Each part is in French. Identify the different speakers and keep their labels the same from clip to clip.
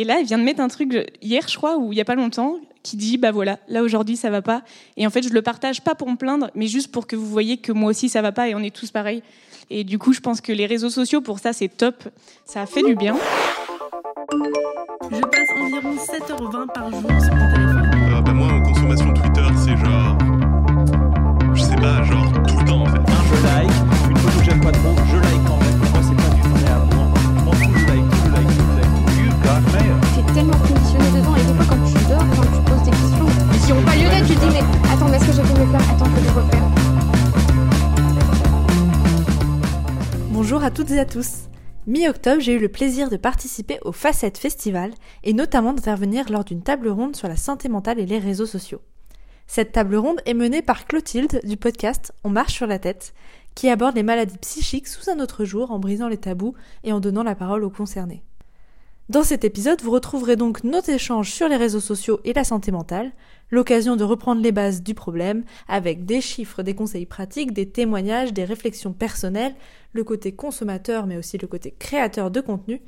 Speaker 1: Et là, elle vient de mettre un truc hier, je crois, ou il y a pas longtemps, qui dit bah voilà, là aujourd'hui ça va pas. Et en fait, je le partage pas pour me plaindre, mais juste pour que vous voyez que moi aussi ça va pas et on est tous pareils. Et du coup, je pense que les réseaux sociaux pour ça c'est top. Ça a fait du bien.
Speaker 2: Je passe environ 7h20 par jour sur mon téléphone.
Speaker 3: Euh, bah moi, en consommation Twitter, c'est genre. Je sais pas, genre
Speaker 4: attends, est-ce que j'ai fait mes plans? Attends, les refaire.
Speaker 5: Bonjour à toutes et à tous. Mi-octobre, j'ai eu le plaisir de participer au Facette Festival et notamment d'intervenir lors d'une table ronde sur la santé mentale et les réseaux sociaux. Cette table ronde est menée par Clotilde du podcast On marche sur la tête, qui aborde les maladies psychiques sous un autre jour en brisant les tabous et en donnant la parole aux concernés. Dans cet épisode, vous retrouverez donc nos échanges sur les réseaux sociaux et la santé mentale, l'occasion de reprendre les bases du problème avec des chiffres, des conseils pratiques, des témoignages, des réflexions personnelles, le côté consommateur mais aussi le côté créateur de contenu.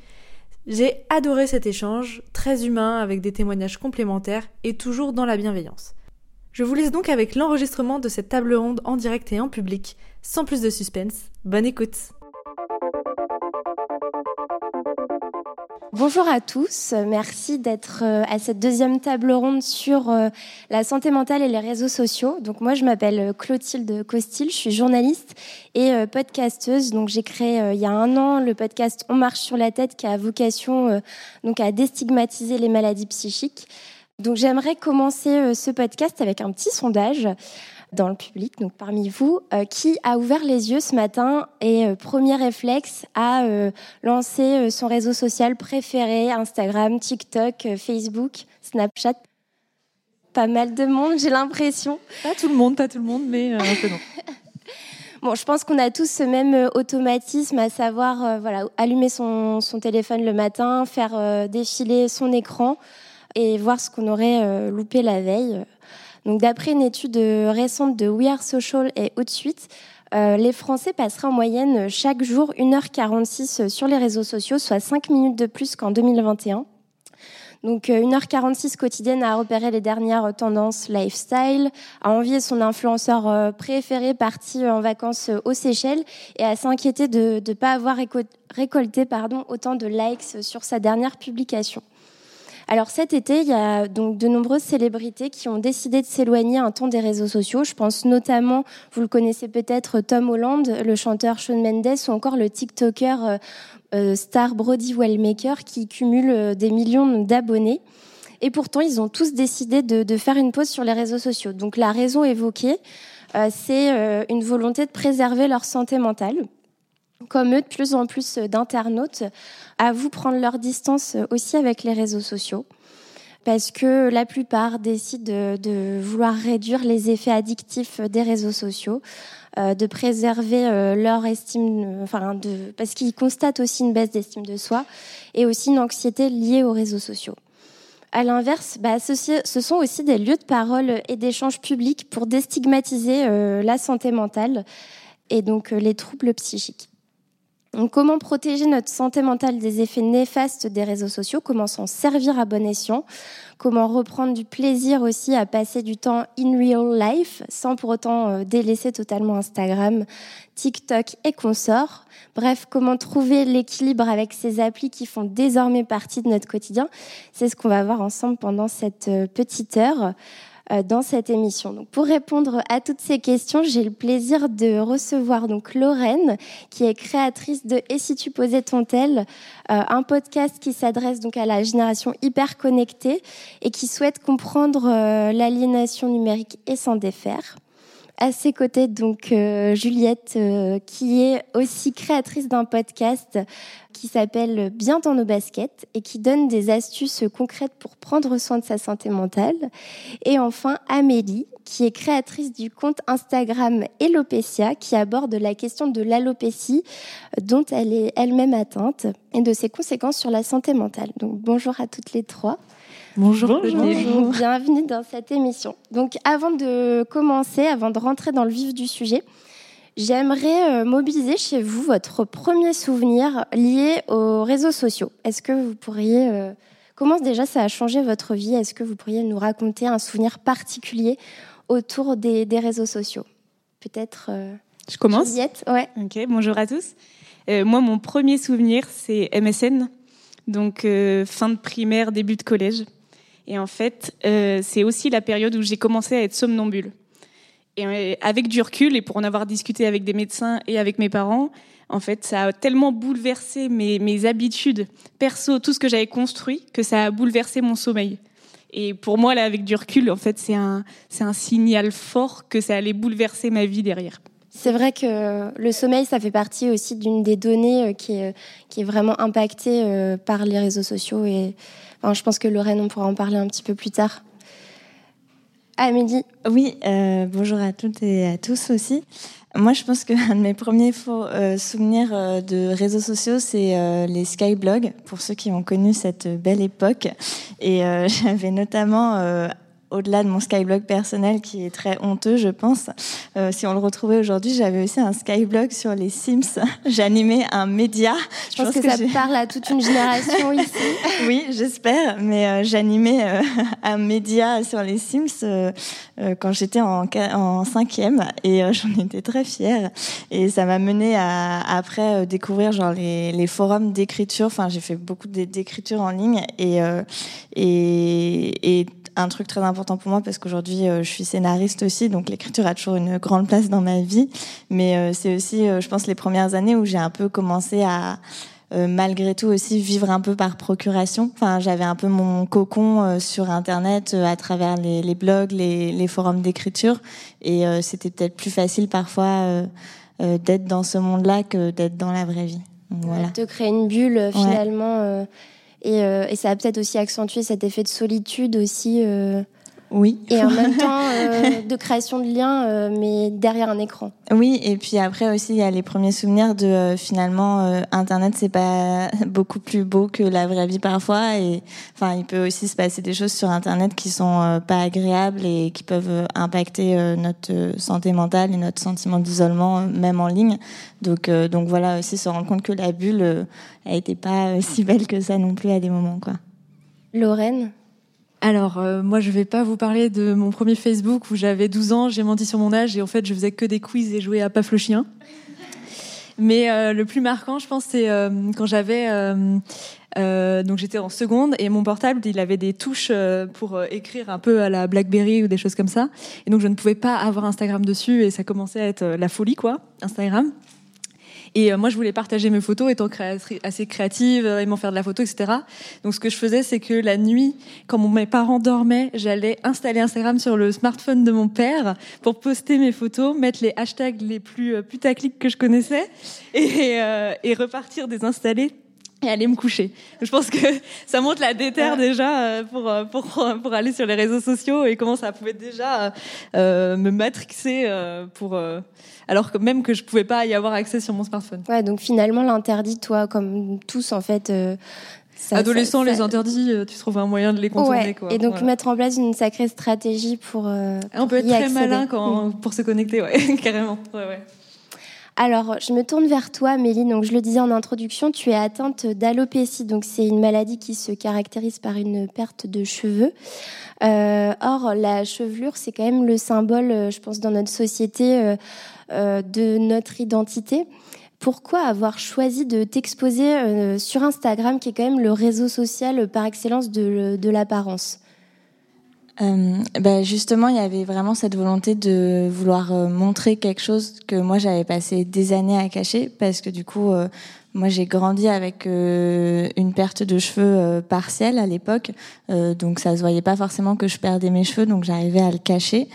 Speaker 5: J'ai adoré cet échange, très humain avec des témoignages complémentaires et toujours dans la bienveillance. Je vous laisse donc avec l'enregistrement de cette table ronde en direct et en public, sans plus de suspense. Bonne écoute!
Speaker 6: Bonjour à tous, merci d'être euh, à cette deuxième table ronde sur euh, la santé mentale et les réseaux sociaux. Donc moi je m'appelle euh, Clotilde Costil, je suis journaliste et podcasteuse. Donc j'ai créé il y a un an le podcast On marche sur la tête qui a vocation donc à déstigmatiser les maladies psychiques. Donc j'aimerais commencer ce podcast avec un petit sondage dans le public, donc parmi vous, euh, qui a ouvert les yeux ce matin et euh, premier réflexe a euh, lancé son réseau social préféré, Instagram, TikTok, Facebook, Snapchat. Pas mal de monde, j'ai l'impression.
Speaker 5: Pas tout le monde, pas tout le monde, mais un peu non.
Speaker 6: Bon, je pense qu'on a tous ce même automatisme, à savoir, voilà, allumer son, son, téléphone le matin, faire défiler son écran et voir ce qu'on aurait loupé la veille. Donc, d'après une étude récente de We Are Social et Outsuite, euh, les Français passeraient en moyenne chaque jour 1h46 sur les réseaux sociaux, soit 5 minutes de plus qu'en 2021. Donc 1h46 euh, quotidienne à repérer les dernières tendances lifestyle, à envier son influenceur euh, préféré parti en vacances aux Seychelles et à s'inquiéter de ne pas avoir récolté autant de likes sur sa dernière publication. Alors cet été, il y a de nombreuses célébrités qui ont décidé de s'éloigner un temps des réseaux sociaux. Je pense notamment, vous le connaissez peut-être, Tom Holland, le chanteur Shawn Mendes ou encore le TikToker euh, euh, star Brody Wellmaker qui cumule euh, des millions d'abonnés. Et pourtant, ils ont tous décidé de, faire une pause sur les réseaux sociaux. Donc la raison évoquée, c'est une volonté de préserver leur santé mentale comme eux, de plus en plus d'internautes avouent prendre leur distance aussi avec les réseaux sociaux parce que la plupart décident de, vouloir réduire les effets addictifs des réseaux sociaux, euh, de préserver euh, leur estime, enfin, de, parce qu'ils constatent aussi une baisse d'estime de soi et aussi une anxiété liée aux réseaux sociaux. À l'inverse, bah, ce, sont aussi des lieux de parole et d'échange publics pour déstigmatiser euh, la santé mentale et donc les troubles psychiques comment protéger notre santé mentale des effets néfastes des réseaux sociaux? Comment s'en servir à bon escient? Comment reprendre du plaisir aussi à passer du temps in real life sans pour autant euh, délaisser totalement Instagram, TikTok et consorts? Bref, comment trouver l'équilibre avec ces applis qui font désormais partie de notre quotidien? C'est ce qu'on va voir ensemble pendant cette euh, petite heure. Euh, dans cette émission. Donc, pour répondre à toutes ces questions, j'ai le plaisir de recevoir donc Lorraine, qui est créatrice de Et si tu posais ton tel, euh, un podcast qui s'adresse donc à la génération hyper connectée et qui souhaite comprendre euh, l'aliénation numérique et s'en défaire à ses côtés donc Juliette qui est aussi créatrice d'un podcast qui s'appelle Bien dans nos baskets et qui donne des astuces concrètes pour prendre soin de sa santé mentale. Et enfin, Amélie, qui est créatrice du compte Instagram Elopecia, qui aborde la question de l'alopécie dont elle est elle-même atteinte et de ses conséquences sur la santé mentale. Donc bonjour à toutes les trois.
Speaker 5: Bonjour.
Speaker 6: Bonjour. Bienvenue dans cette émission. Donc avant de commencer, avant de rentrer dans le vif du sujet, J'aimerais euh, mobiliser chez vous votre premier souvenir lié aux réseaux sociaux. Est-ce que vous pourriez euh, comment déjà ça a changé votre vie? Est-ce que vous pourriez nous raconter un souvenir particulier autour des, des réseaux sociaux? Peut-être. euh,
Speaker 1: Je commence?
Speaker 6: Juliette Ouais.
Speaker 1: Ok, bonjour à tous. Euh, moi, mon premier souvenir, c'est MSN, donc euh, fin de primaire, début de collège. Et en fait, euh, c'est aussi la période où j'ai commencé à être somnambule. Et euh, avec du recul, et pour en avoir discuté avec des médecins et avec mes parents, en fait, ça a tellement bouleversé mes, habitudes perso, tout ce que j'avais construit, que ça a bouleversé mon sommeil. Et pour moi, là, avec du recul, en fait, c'est un, signal fort que ça allait bouleverser ma vie derrière.
Speaker 6: C'est vrai que le sommeil, ça fait partie aussi d'une des données euh, qui est, qui est vraiment impactée par les réseaux sociaux. Et je pense que Lorraine, on pourra en parler un petit peu plus tard. Amélie,
Speaker 7: Oui, euh, bonjour à toutes et à tous aussi. Moi, je pense qu'un de mes premiers faux, euh, souvenirs euh, de réseaux sociaux, c'est les skyblogs, pour ceux qui ont connu cette belle époque. Et j'avais notamment, au-delà de mon skyblog personnel, qui est très honteux, je pense, euh, si on le retrouvait aujourd'hui, j'avais aussi un skyblog sur les Sims. J'animais un média.
Speaker 6: je pense, que, ça parle à toute une génération ici.
Speaker 7: oui, j'espère, mais euh, j'animais euh, un média sur les Sims quand j'étais en, cinquième et j'en étais très fière. Et ça m'a mené à après découvrir genre les, les forums d'écriture. Enfin, j'ai fait beaucoup d'é- d'écriture en ligne et, et et un truc très important pour moi parce qu'aujourd'hui euh, je suis scénariste aussi, donc l'écriture a toujours une grande place dans ma vie. Mais euh, c'est aussi, euh, je pense, les premières années où j'ai un peu commencé à malgré tout aussi vivre un peu par procuration. Enfin, j'avais un peu mon cocon sur Internet à travers les, les blogs, les, les forums d'écriture, et c'était peut-être plus facile parfois d'être dans ce monde-là que d'être dans la vraie vie. Donc, voilà.
Speaker 6: De créer une bulle, finalement. euh, et, euh, et ça a peut-être aussi accentué cet effet de solitude aussi. euh,
Speaker 7: Oui.
Speaker 6: et en même temps, euh, de création de liens, euh, mais derrière un écran.
Speaker 7: Oui, et puis après aussi, il y a les premiers souvenirs de euh, finalement Internet, c'est pas beaucoup plus beau que la vraie vie parfois, et enfin, il peut aussi se passer des choses sur Internet qui sont pas agréables et qui peuvent impacter notre santé mentale et notre sentiment d'isolement, même en ligne. Donc, donc voilà aussi se rendre compte que la bulle, elle était pas si belle que ça non plus à des moments, quoi.
Speaker 6: Lorraine?
Speaker 8: Alors, euh, moi, je vais pas vous parler de mon premier Facebook où j'avais 12 ans, j'ai menti sur mon âge et en fait, je faisais que des quiz et jouais à Paf le chien. Mais euh, le plus marquant, je pense, c'est euh, quand j'avais. donc j'étais en seconde et mon portable, il avait des touches pour écrire un peu à la BlackBerry ou des choses comme ça. Et donc je ne pouvais pas avoir Instagram dessus et ça commençait à être la folie, quoi, Instagram. Et euh, moi, je voulais partager mes photos, étant assez créative, euh, aimant faire de la photo, etc. Donc, ce que je faisais, c'est que la nuit, quand mes parents dormaient, j'allais installer Instagram sur le smartphone de mon père pour poster mes photos, mettre les hashtags les plus euh, putaclic que je connaissais et, euh, et repartir désinstaller et aller me coucher. Je pense que ça montre la déterre déjà euh, pour, euh, pour, pour aller sur les réseaux sociaux et comment ça pouvait déjà euh, me matrixer pour, euh, alors que même que je pouvais pas y avoir accès sur mon smartphone.
Speaker 6: Ouais, donc finalement, l'interdit, toi, comme tous, en fait. euh, ça-
Speaker 8: Adolescents,
Speaker 6: ça-
Speaker 8: les interdits, tu trouves un moyen de les contourner.
Speaker 6: Ouais,
Speaker 8: Quoi.
Speaker 6: et donc
Speaker 8: Voilà.
Speaker 6: mettre en place une sacrée stratégie pour. euh,
Speaker 8: on peut être
Speaker 6: y
Speaker 8: très
Speaker 6: accéder.
Speaker 8: malin quand,
Speaker 6: Mm.
Speaker 8: pour se connecter, ouais, carrément. Ouais, ouais.
Speaker 6: Alors, je me tourne vers toi, Mélie. Donc, je le disais en introduction, tu es atteinte d'alopécie. Donc, c'est une maladie qui se caractérise par une perte de cheveux. Euh, or, la chevelure, c'est quand même le symbole, euh, je pense, dans notre société euh, de notre identité. Pourquoi avoir choisi de t'exposer sur Instagram, qui est quand même le réseau social par excellence de l'apparence?
Speaker 7: Bah justement, il y avait vraiment cette volonté de vouloir euh, montrer quelque chose que moi j'avais passé des années à cacher parce que du coup, euh, moi j'ai grandi avec euh, une perte de cheveux euh, partielle à l'époque, euh, donc ça se voyait pas forcément que je perdais mes cheveux, donc j'arrivais à le cacher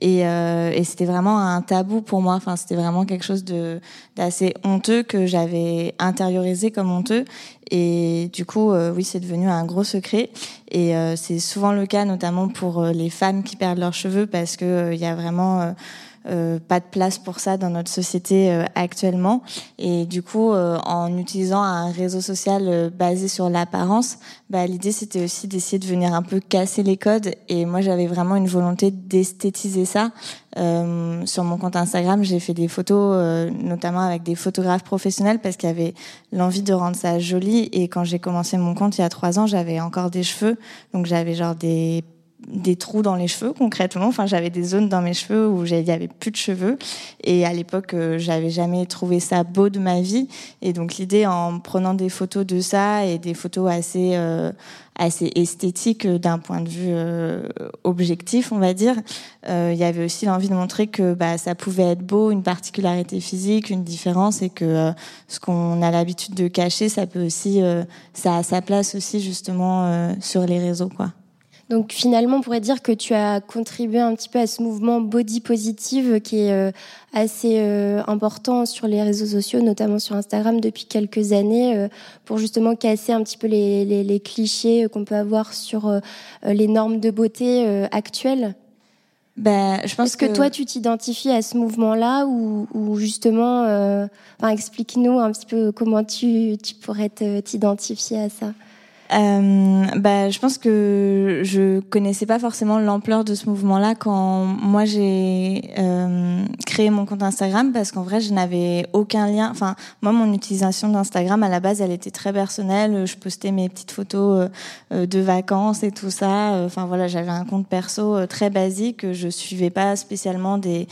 Speaker 7: et, euh, et c'était vraiment un tabou pour moi. Enfin, c'était vraiment quelque chose de d'assez honteux que j'avais intériorisé comme honteux et du coup, euh, oui, c'est devenu un gros secret. Et euh, c'est souvent le cas, notamment pour les femmes qui perdent leurs cheveux, parce que il y a vraiment euh, pas de place pour ça dans notre société euh, actuellement. Et du coup, euh, en utilisant un réseau social euh, basé sur l'apparence, bah, l'idée c'était aussi d'essayer de venir un peu casser les codes. Et moi, j'avais vraiment une volonté d'esthétiser ça. Euh, sur mon compte Instagram, j'ai fait des photos, euh, notamment avec des photographes professionnels, parce qu'il y avait l'envie de rendre ça joli. Et quand j'ai commencé mon compte il y a trois ans, j'avais encore des cheveux, donc j'avais genre des des trous dans les cheveux concrètement. Enfin, j'avais des zones dans mes cheveux où il y avait plus de cheveux. Et à l'époque, euh, j'avais jamais trouvé ça beau de ma vie. Et donc l'idée, en prenant des photos de ça et des photos assez euh, assez esthétiques d'un point de vue euh, objectif, on va dire, euh, il y avait aussi l'envie de montrer que bah, ça pouvait être beau, une particularité physique, une différence, et que euh, ce qu'on a l'habitude de cacher, ça peut aussi, ça a sa place aussi justement sur les réseaux, quoi.
Speaker 6: Donc finalement, on pourrait dire que tu as contribué un petit peu à ce mouvement body positive qui est euh, assez euh, important sur les réseaux sociaux, notamment sur Instagram depuis quelques années, euh, pour justement casser un petit peu les, les, les clichés qu'on peut avoir sur les normes de beauté actuelles.
Speaker 7: Ben, je pense
Speaker 6: Est-ce que, toi, tu t'identifies à ce mouvement-là ou, ou justement, euh, enfin, explique-nous un petit peu comment tu, tu pourrais te- t'identifier à ça.
Speaker 7: Euh, bah, je pense que je connaissais pas forcément l'ampleur de ce mouvement-là quand moi j'ai euh, créé mon compte Instagram parce qu'en vrai je n'avais aucun lien. Enfin, moi mon utilisation d'Instagram à la base elle était très personnelle. Je postais mes petites photos euh, de vacances et tout ça. Enfin voilà, j'avais un compte perso très basique. Je suivais pas spécialement des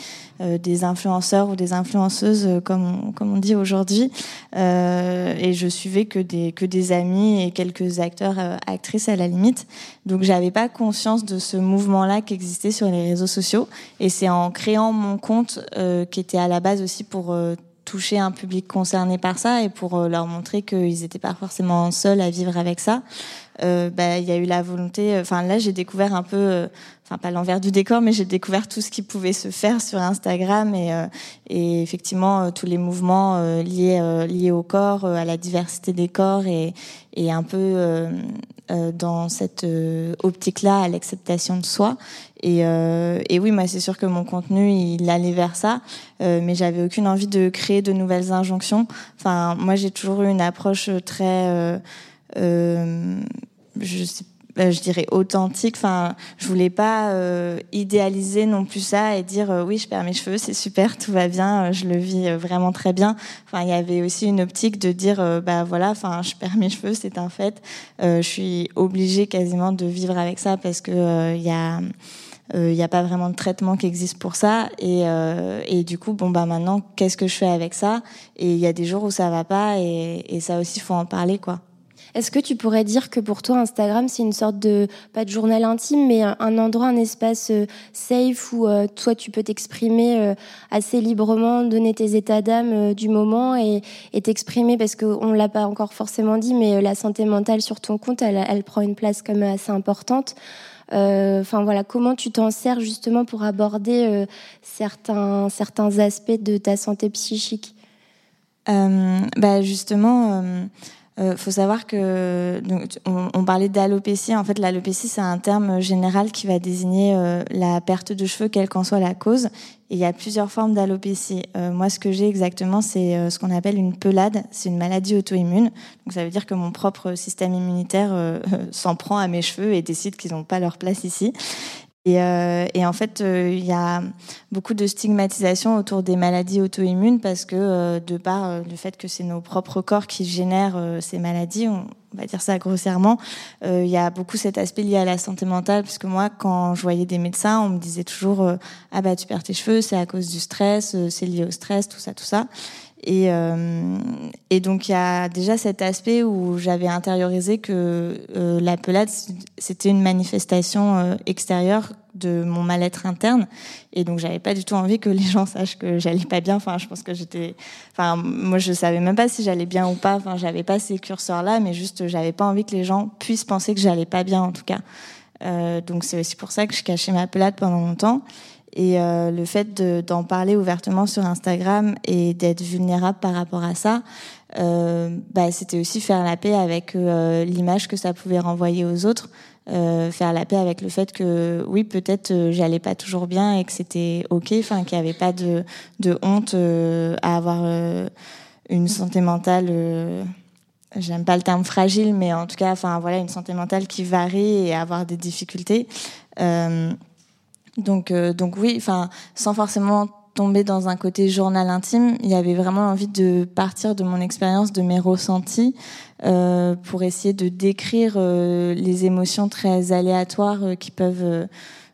Speaker 7: des influenceurs ou des influenceuses euh, comme on, comme on dit aujourd'hui. Euh, et je suivais que des que des amis et quelques acteurs euh, actrices à la limite. Donc j'avais pas conscience de ce mouvement-là qui existait sur les réseaux sociaux. Et c'est en créant mon compte euh, qui était à la base aussi pour euh, toucher un public concerné par ça et pour euh, leur montrer qu'ils n'étaient pas forcément seuls à vivre avec ça. Euh, bah, il y a eu la volonté. Enfin là, j'ai découvert un peu, euh, enfin pas l'envers du décor, mais j'ai découvert tout ce qui pouvait se faire sur Instagram et, euh, et effectivement euh, tous les mouvements euh, liés euh, liés au corps, euh, à la diversité des corps et, et un peu euh, euh, dans cette euh, optique-là à l'acceptation de soi. Et, euh, et oui, moi c'est sûr que mon contenu il allait vers ça, euh, mais j'avais aucune envie de créer de nouvelles injonctions. Enfin, moi j'ai toujours eu une approche très euh, euh, je sais euh, je dirais authentique. Enfin, je voulais pas euh, idéaliser non plus ça et dire euh, oui, je perds mes cheveux, c'est super, tout va bien, euh, je le vis euh, vraiment très bien. Enfin, il y avait aussi une optique de dire euh, bah voilà, enfin, je perds mes cheveux, c'est un fait. Euh, je suis obligée quasiment de vivre avec ça parce que euh, il y a il n'y a pas vraiment de traitement qui existe pour ça et, euh, et du coup bon bah maintenant qu'est-ce que je fais avec ça? Et il y a des jours où ça va pas et, et ça aussi faut en parler quoi
Speaker 6: Est-ce que tu pourrais dire que pour toi, Instagram, c'est une sorte de, pas de journal intime, mais un, endroit, un espace euh, safe où euh, toi, tu peux t'exprimer euh, assez librement, donner tes états d'âme du moment et t'exprimer, parce qu'on l'a pas encore forcément dit, mais la santé mentale sur ton compte, elle, prend une place comme assez importante. Enfin voilà, comment tu t'en sers justement pour aborder certains certains aspects de ta santé psychique?
Speaker 7: Bah justement, euh, euh, faut savoir que donc, on, on parlait d'alopécie. En fait, l'alopécie c'est un terme général qui va désigner euh, la perte de cheveux, quelle qu'en soit la cause. Et il y a plusieurs formes d'alopécie. Euh, moi, ce que j'ai exactement, c'est ce qu'on appelle une pelade. C'est une maladie auto-immune. Donc, ça veut dire que mon propre système immunitaire s'en prend à mes cheveux et décide qu'ils n'ont pas leur place ici. Et, euh, et en fait, euh, il y a beaucoup de stigmatisation autour des maladies auto-immunes parce que euh, de par euh, le fait que c'est nos propres corps qui génèrent euh, ces maladies, on, va dire ça grossièrement, il y a beaucoup cet aspect lié à la santé mentale puisque moi, quand je voyais des médecins, on me disait toujours ah bah tu perds tes cheveux, c'est à cause du stress, c'est lié au stress, tout ça, tout ça. Et, euh, et donc il y a déjà cet aspect où j'avais intériorisé que euh, la pelade c'était une manifestation euh, extérieure de mon mal-être interne. Et donc j'avais pas du tout envie que les gens sachent que j'allais pas bien. Enfin je pense que j'étais enfin moi je savais même pas si j'allais bien ou pas. Enfin j'avais pas ces curseurs là mais juste j'avais pas envie que les gens puissent penser que j'allais pas bien en tout cas. Euh, donc c'est aussi pour ça que je cachais ma pelade pendant longtemps et euh, le fait de- d'en parler ouvertement sur Instagram et d'être vulnérable par rapport à ça, euh, bah, c'était aussi faire la paix avec euh, l'image que ça pouvait renvoyer aux autres, euh, faire la paix avec le fait que oui, peut-être euh, j'allais pas toujours bien et que c'était ok, enfin qu'il n'y avait pas de, de honte euh, à avoir une santé mentale. J'aime pas le terme fragile, mais en tout cas, enfin voilà, une santé mentale qui varie et avoir des difficultés. Euh, donc, euh, donc oui, enfin, sans forcément tomber dans un côté journal intime, il y avait vraiment envie de partir de mon expérience, de mes ressentis, euh, pour essayer de décrire euh, les émotions très aléatoires euh, qui peuvent euh,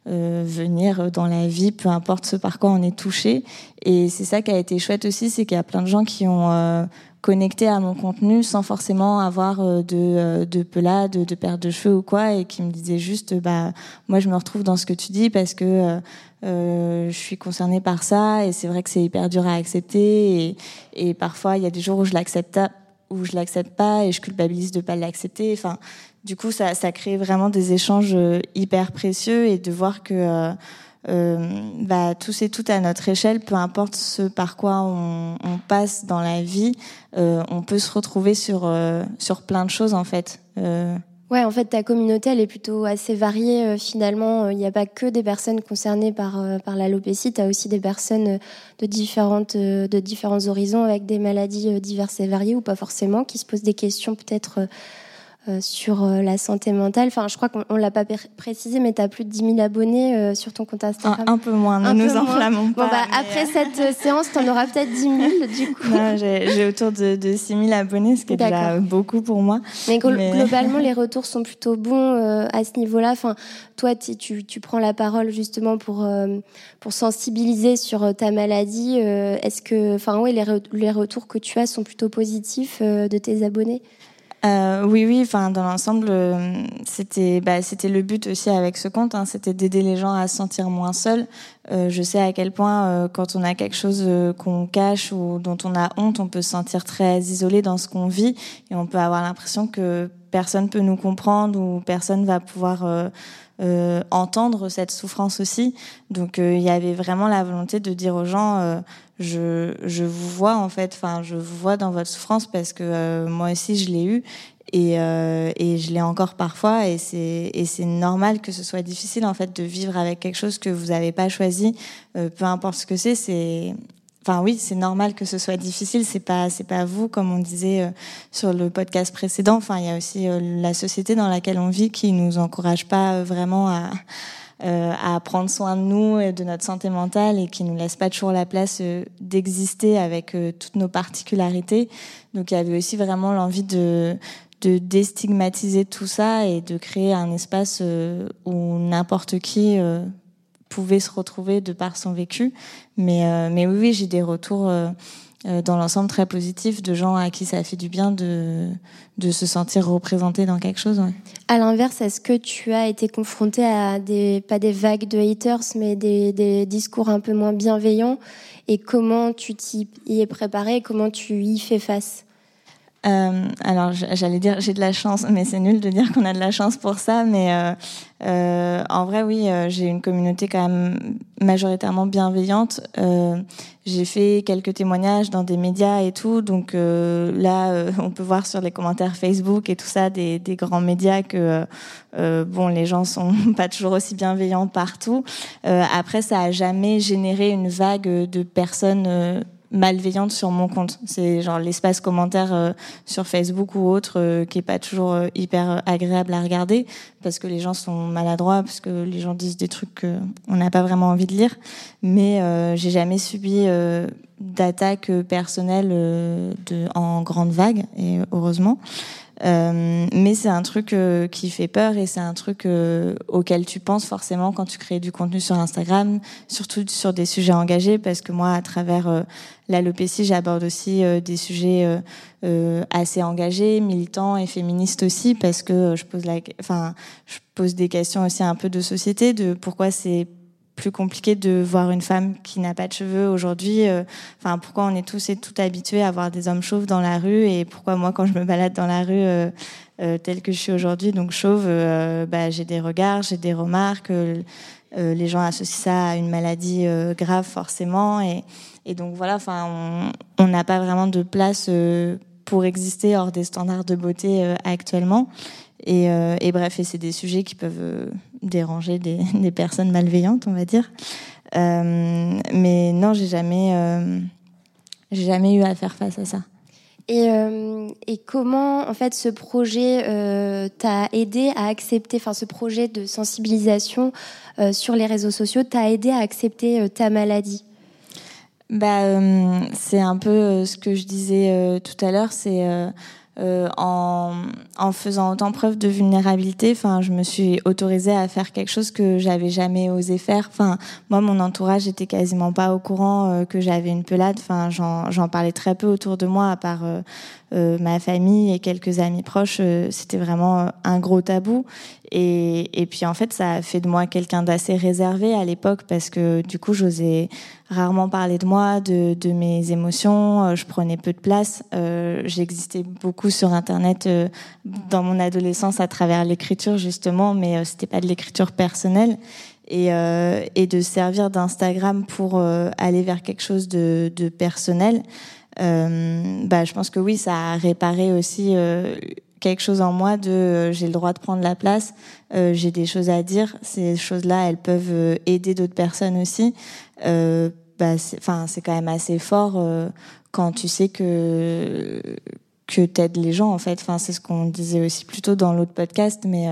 Speaker 7: euh, venir dans la vie, peu importe ce par quoi on est touché. Et c'est ça qui a été chouette aussi, c'est qu'il y a plein de gens qui ont connecté à mon contenu sans forcément avoir euh, de, euh, de pelade, de, perte de cheveux ou quoi, et qui me disaient juste, bah, moi je me retrouve dans ce que tu dis parce que euh, euh, je suis concernée par ça, et c'est vrai que c'est hyper dur à accepter, et, et parfois il y a des jours où je l'accepte où je l'accepte pas et je culpabilise de pas l'accepter. Enfin, du coup, ça, ça crée vraiment des échanges hyper précieux et de voir que euh, euh, bah, tous et toutes à notre échelle, peu importe ce par quoi on, passe dans la vie, euh, on peut se retrouver sur euh, sur plein de choses en fait.
Speaker 6: Ouais, en fait, ta communauté, elle est plutôt assez variée. finalement, il n'y a pas que des personnes concernées par, euh, par l'alopécie. Tu as aussi des personnes de, différentes, de différents horizons avec des maladies diverses et variées ou pas forcément, qui se posent des questions peut-être sur euh, la santé mentale. Enfin, je crois qu'on on l'a pas pr- précisé, mais tu as plus de 10 000 abonnés euh, sur ton compte Instagram.
Speaker 7: un peu moins, ne nous
Speaker 6: moins.
Speaker 7: enflammons pas.
Speaker 6: Bon, bah, après
Speaker 7: euh,
Speaker 6: cette euh, séance, tu en auras peut-être 10 000 du coup.
Speaker 7: j'ai autour de, de 6000 abonnés, ce qui est déjà beaucoup pour moi.
Speaker 6: Mais, glo-
Speaker 7: Mais-
Speaker 6: globalement, les retours sont plutôt bons euh, à ce niveau-là. Enfin, toi, tu, prends la parole justement pour euh, pour sensibiliser sur euh, ta maladie. Euh, Est-ce que, enfin, oui, les, re- les retours que tu as sont plutôt positifs euh, de tes abonnés?
Speaker 7: Euh, oui, oui. Enfin, dans l'ensemble, euh, c'était, bah, c'était le but aussi avec ce compte. Hein, c'était d'aider les gens à se sentir moins seuls. Euh, je sais à quel point, euh, quand on a quelque chose euh, qu'on cache ou dont on a honte, on peut se sentir très isolé dans ce qu'on vit et on peut avoir l'impression que personne peut nous comprendre ou personne va pouvoir euh, entendre cette souffrance aussi. Donc, il y avait vraiment la volonté de dire aux gens. je, je vous vois en fait, enfin je vous vois dans votre souffrance parce que moi aussi je l'ai eu et, euh, et je l'ai encore parfois et c'est et c'est normal que ce soit difficile en fait de vivre avec quelque chose que vous n'avez pas choisi, euh, peu importe ce que c'est, c'est Enfin oui, c'est normal que ce soit difficile. C'est pas, c'est pas vous, comme on disait euh, sur le podcast précédent. Enfin, il y a aussi euh, la société dans laquelle on vit qui nous encourage pas euh, vraiment à, euh, à prendre soin de nous et de notre santé mentale et qui nous laisse pas toujours la place d'exister avec toutes nos particularités. Donc il y avait aussi vraiment l'envie de de déstigmatiser tout ça et de créer un espace euh, où n'importe qui euh, pouvait se retrouver de par son vécu. Mais, euh, mais oui, j'ai des retours dans l'ensemble très positifs de gens à qui ça a fait du bien de, de se sentir représenté dans quelque chose.
Speaker 6: À l'inverse, est-ce que tu as été confronté à des, pas des vagues de haters, mais des, des discours un peu moins bienveillants? Et comment tu t'y y es préparé? Comment tu y fais face?
Speaker 7: Euh, alors, j'allais dire j'ai de la chance, mais c'est nul de dire qu'on a de la chance pour ça. Mais euh, euh, en vrai, oui, j'ai une communauté quand même majoritairement bienveillante. J'ai fait quelques témoignages dans des médias et tout, donc là, on peut voir sur les commentaires Facebook et tout ça des, des grands médias que bon, les gens sont pas toujours aussi bienveillants partout. Après, ça a jamais généré une vague de personnes. Malveillante sur mon compte. C'est genre l'espace commentaire euh, sur Facebook ou autre euh, qui est pas toujours euh, hyper agréable à regarder parce que les gens sont maladroits, parce que les gens disent des trucs qu'on n'a pas vraiment envie de lire. Mais j'ai jamais subi euh, de, en grande vague, et heureusement. Euh, mais c'est un truc euh, qui fait peur et c'est un truc euh, auquel tu penses forcément quand tu crées du contenu sur Instagram, surtout sur des sujets engagés, parce que moi, à travers euh, l'alopécie, j'aborde aussi euh, des sujets assez engagés, militants et féministes aussi, parce que je pose la, enfin, je pose des questions aussi un peu de société, de pourquoi c'est plus compliqué de voir une femme qui n'a pas de cheveux aujourd'hui. euh, Enfin, pourquoi on est tous et toutes habitués à voir des hommes chauves dans la rue et pourquoi moi, quand je me balade dans la rue euh, euh, telle que je suis aujourd'hui, donc chauve, euh, bah, j'ai des regards, j'ai des remarques. les gens associent ça à une maladie grave forcément et, et donc voilà. Enfin, on n'a pas vraiment de place. pour exister hors des standards de beauté actuellement. Et, euh, et, bref, et c'est des sujets qui peuvent euh, déranger des, des, personnes malveillantes, on va dire. Euh, mais non, j'ai jamais, euh, j'ai jamais eu à faire face à ça.
Speaker 6: Et, et, comment, en fait, ce projet t'a aidé à accepter, enfin, ce projet de sensibilisation sur les réseaux sociaux t'a aidé à accepter ta maladie?
Speaker 7: Bah, c'est un peu ce que je disais tout à l'heure, c'est euh, en, en, faisant autant preuve de vulnérabilité, enfin, je me suis autorisée à faire quelque chose que j'avais jamais osé faire. Enfin, moi, mon entourage était quasiment pas au courant euh, que j'avais une pelade. Enfin, j'en parlais très peu autour de moi, à part euh, euh ma famille et quelques amis proches. C'était vraiment un gros tabou. Et, et, puis en fait, ça a fait de moi quelqu'un d'assez réservé à l'époque parce que du coup, j'osais rarement parler de moi, de, de, mes émotions. Je prenais peu de place. Euh, J'existais beaucoup sur Internet euh, dans mon adolescence à travers l'écriture justement, mais euh, c'était pas de l'écriture personnelle. Et, euh, et, de servir d'Instagram pour aller vers quelque chose de, de personnel. Bah, je pense que oui, ça a réparé aussi quelque chose en moi de euh, j'ai le droit de prendre la place, euh, j'ai des choses à dire. Ces choses-là, elles peuvent euh, aider d'autres personnes aussi. Euh, bah, enfin, c'est quand même assez fort euh, quand tu sais que que t'aides les gens en fait. Enfin, c'est ce qu'on disait aussi plutôt dans l'autre podcast, mais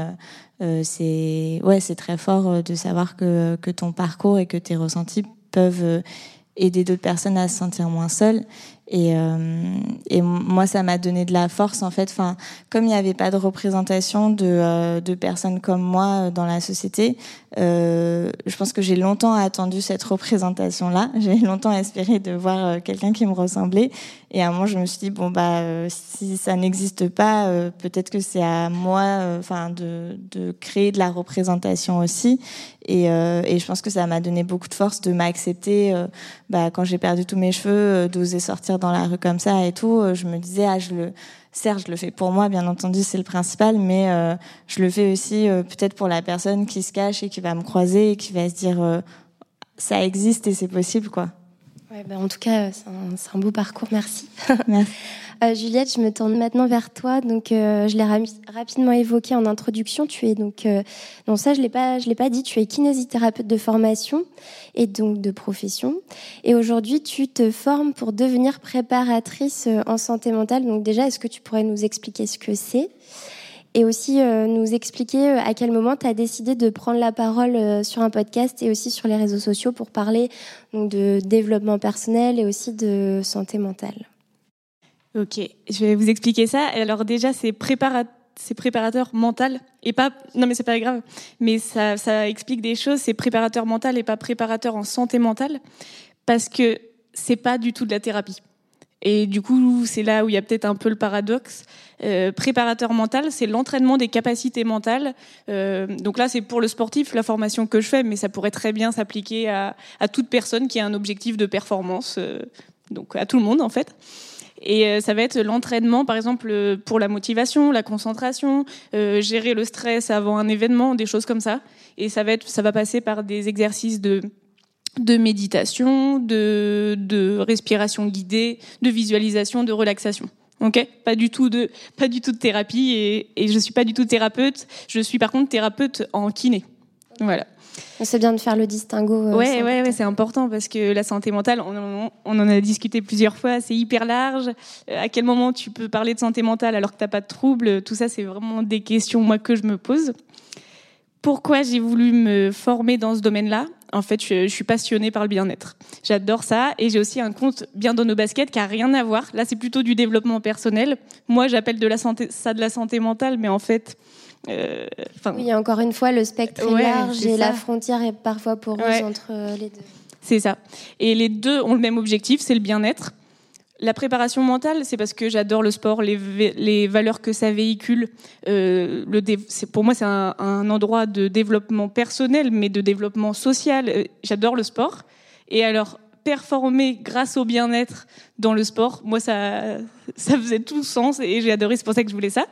Speaker 7: euh, c'est ouais, c'est très fort de savoir que que ton parcours et que tes ressentis peuvent aider d'autres personnes à se sentir moins seules. Et, euh, et moi, ça m'a donné de la force, en fait. Enfin, comme il n'y avait pas de représentation de, euh, de personnes comme moi dans la société, euh, je pense que j'ai longtemps attendu cette représentation-là. J'ai longtemps espéré de voir euh, quelqu'un qui me ressemblait. Et à un moment, je me suis dit bon bah euh, si ça n'existe pas, euh, peut-être que c'est à moi, enfin de, de créer de la représentation aussi. Et, et je pense que ça m'a donné beaucoup de force de m'accepter. bah, quand j'ai perdu tous mes cheveux, d'oser sortir dans la rue comme ça et tout, je me disais ah je le certes, je le fais pour moi, bien entendu, c'est le principal, mais euh, je le fais aussi euh, peut-être pour la personne qui se cache et qui va me croiser et qui va se dire euh, ça existe et c'est possible, quoi.
Speaker 6: Ouais, ben en tout cas, c'est un, un, beau parcours, merci.
Speaker 7: merci.
Speaker 6: Euh, Juliette, je me tourne maintenant vers toi. Donc, euh, je l'ai ra rapidement évoqué en introduction. Tu es donc, euh, non ça je l'ai pas, je l'ai pas dit. Tu es kinésithérapeute de formation et donc de profession. Et aujourd'hui, tu te formes pour devenir préparatrice euh, en santé mentale. Donc déjà, est-ce que tu pourrais nous expliquer ce que c'est? Et aussi euh, nous expliquer à quel moment tu as décidé de prendre la parole euh, sur un podcast et aussi sur les réseaux sociaux pour parler de développement personnel et aussi de santé mentale.
Speaker 1: Ok, je vais vous expliquer ça. Alors déjà, c'est préparateur mental et pas non mais c'est pas grave mais ça explique des choses c'est préparateur mental et pas préparateur en santé mentale parce que c'est pas du tout de la thérapie et du coup c'est là où il y a peut-être un peu le paradoxe euh, préparateur mental c'est l'entraînement des capacités mentales euh, donc là c'est pour le sportif la formation que je fais mais ça pourrait très bien s'appliquer à, toute personne qui a un objectif de performance euh, donc à tout le monde en fait et ça va être l'entraînement, par exemple, pour la motivation, la concentration, gérer le stress avant un événement, des choses comme ça. Et ça va, être, ça va passer par des exercices de méditation, de respiration guidée, de visualisation, de relaxation. Ok, pas du tout de pas du tout de thérapie et, et je suis pas du tout thérapeute. Je suis par contre thérapeute en kiné. Voilà.
Speaker 6: C'est bien de faire le distinguo.
Speaker 1: Euh, ouais, ouais, ouais, c'est important parce que la santé mentale, on, on en a discuté plusieurs fois, c'est hyper large. Euh, à quel moment tu peux parler de santé mentale alors que t'as pas de troubles Tout ça, c'est vraiment des questions moi que je me pose. Pourquoi j'ai voulu me former dans ce domaine-là? En fait, je, je, suis passionnée par le bien-être. J'adore ça et j'ai aussi un compte bien dans nos baskets qui a rien à voir. Là, c'est plutôt du développement personnel. Moi, j'appelle de la santé, ça de la santé mentale, mais en fait,
Speaker 6: euh, oui, encore une fois, le spectre est large et ça. la frontière est parfois poreuse ouais. entre les deux.
Speaker 1: C'est ça. Et les deux ont le même objectif, c'est le bien-être. La préparation mentale, c'est parce que j'adore le sport, les, valeurs que ça véhicule. Euh, pour moi, c'est un, endroit de développement personnel, mais de développement social. Euh, j'adore le sport. Et alors, performer grâce au bien-être dans le sport, moi, ça, faisait tout sens et j'ai adoré. C'est pour ça que je voulais ça.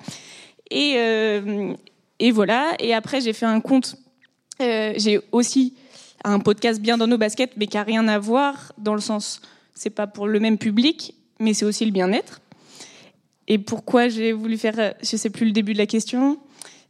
Speaker 1: Et, euh, et voilà. Et après, j'ai fait un compte. J'ai aussi un podcast bien dans nos baskets, mais qui a rien à voir dans le sens, c'est pas pour le même public, mais c'est aussi le bien-être. et pourquoi j'ai voulu faire, je sais plus le début de la question,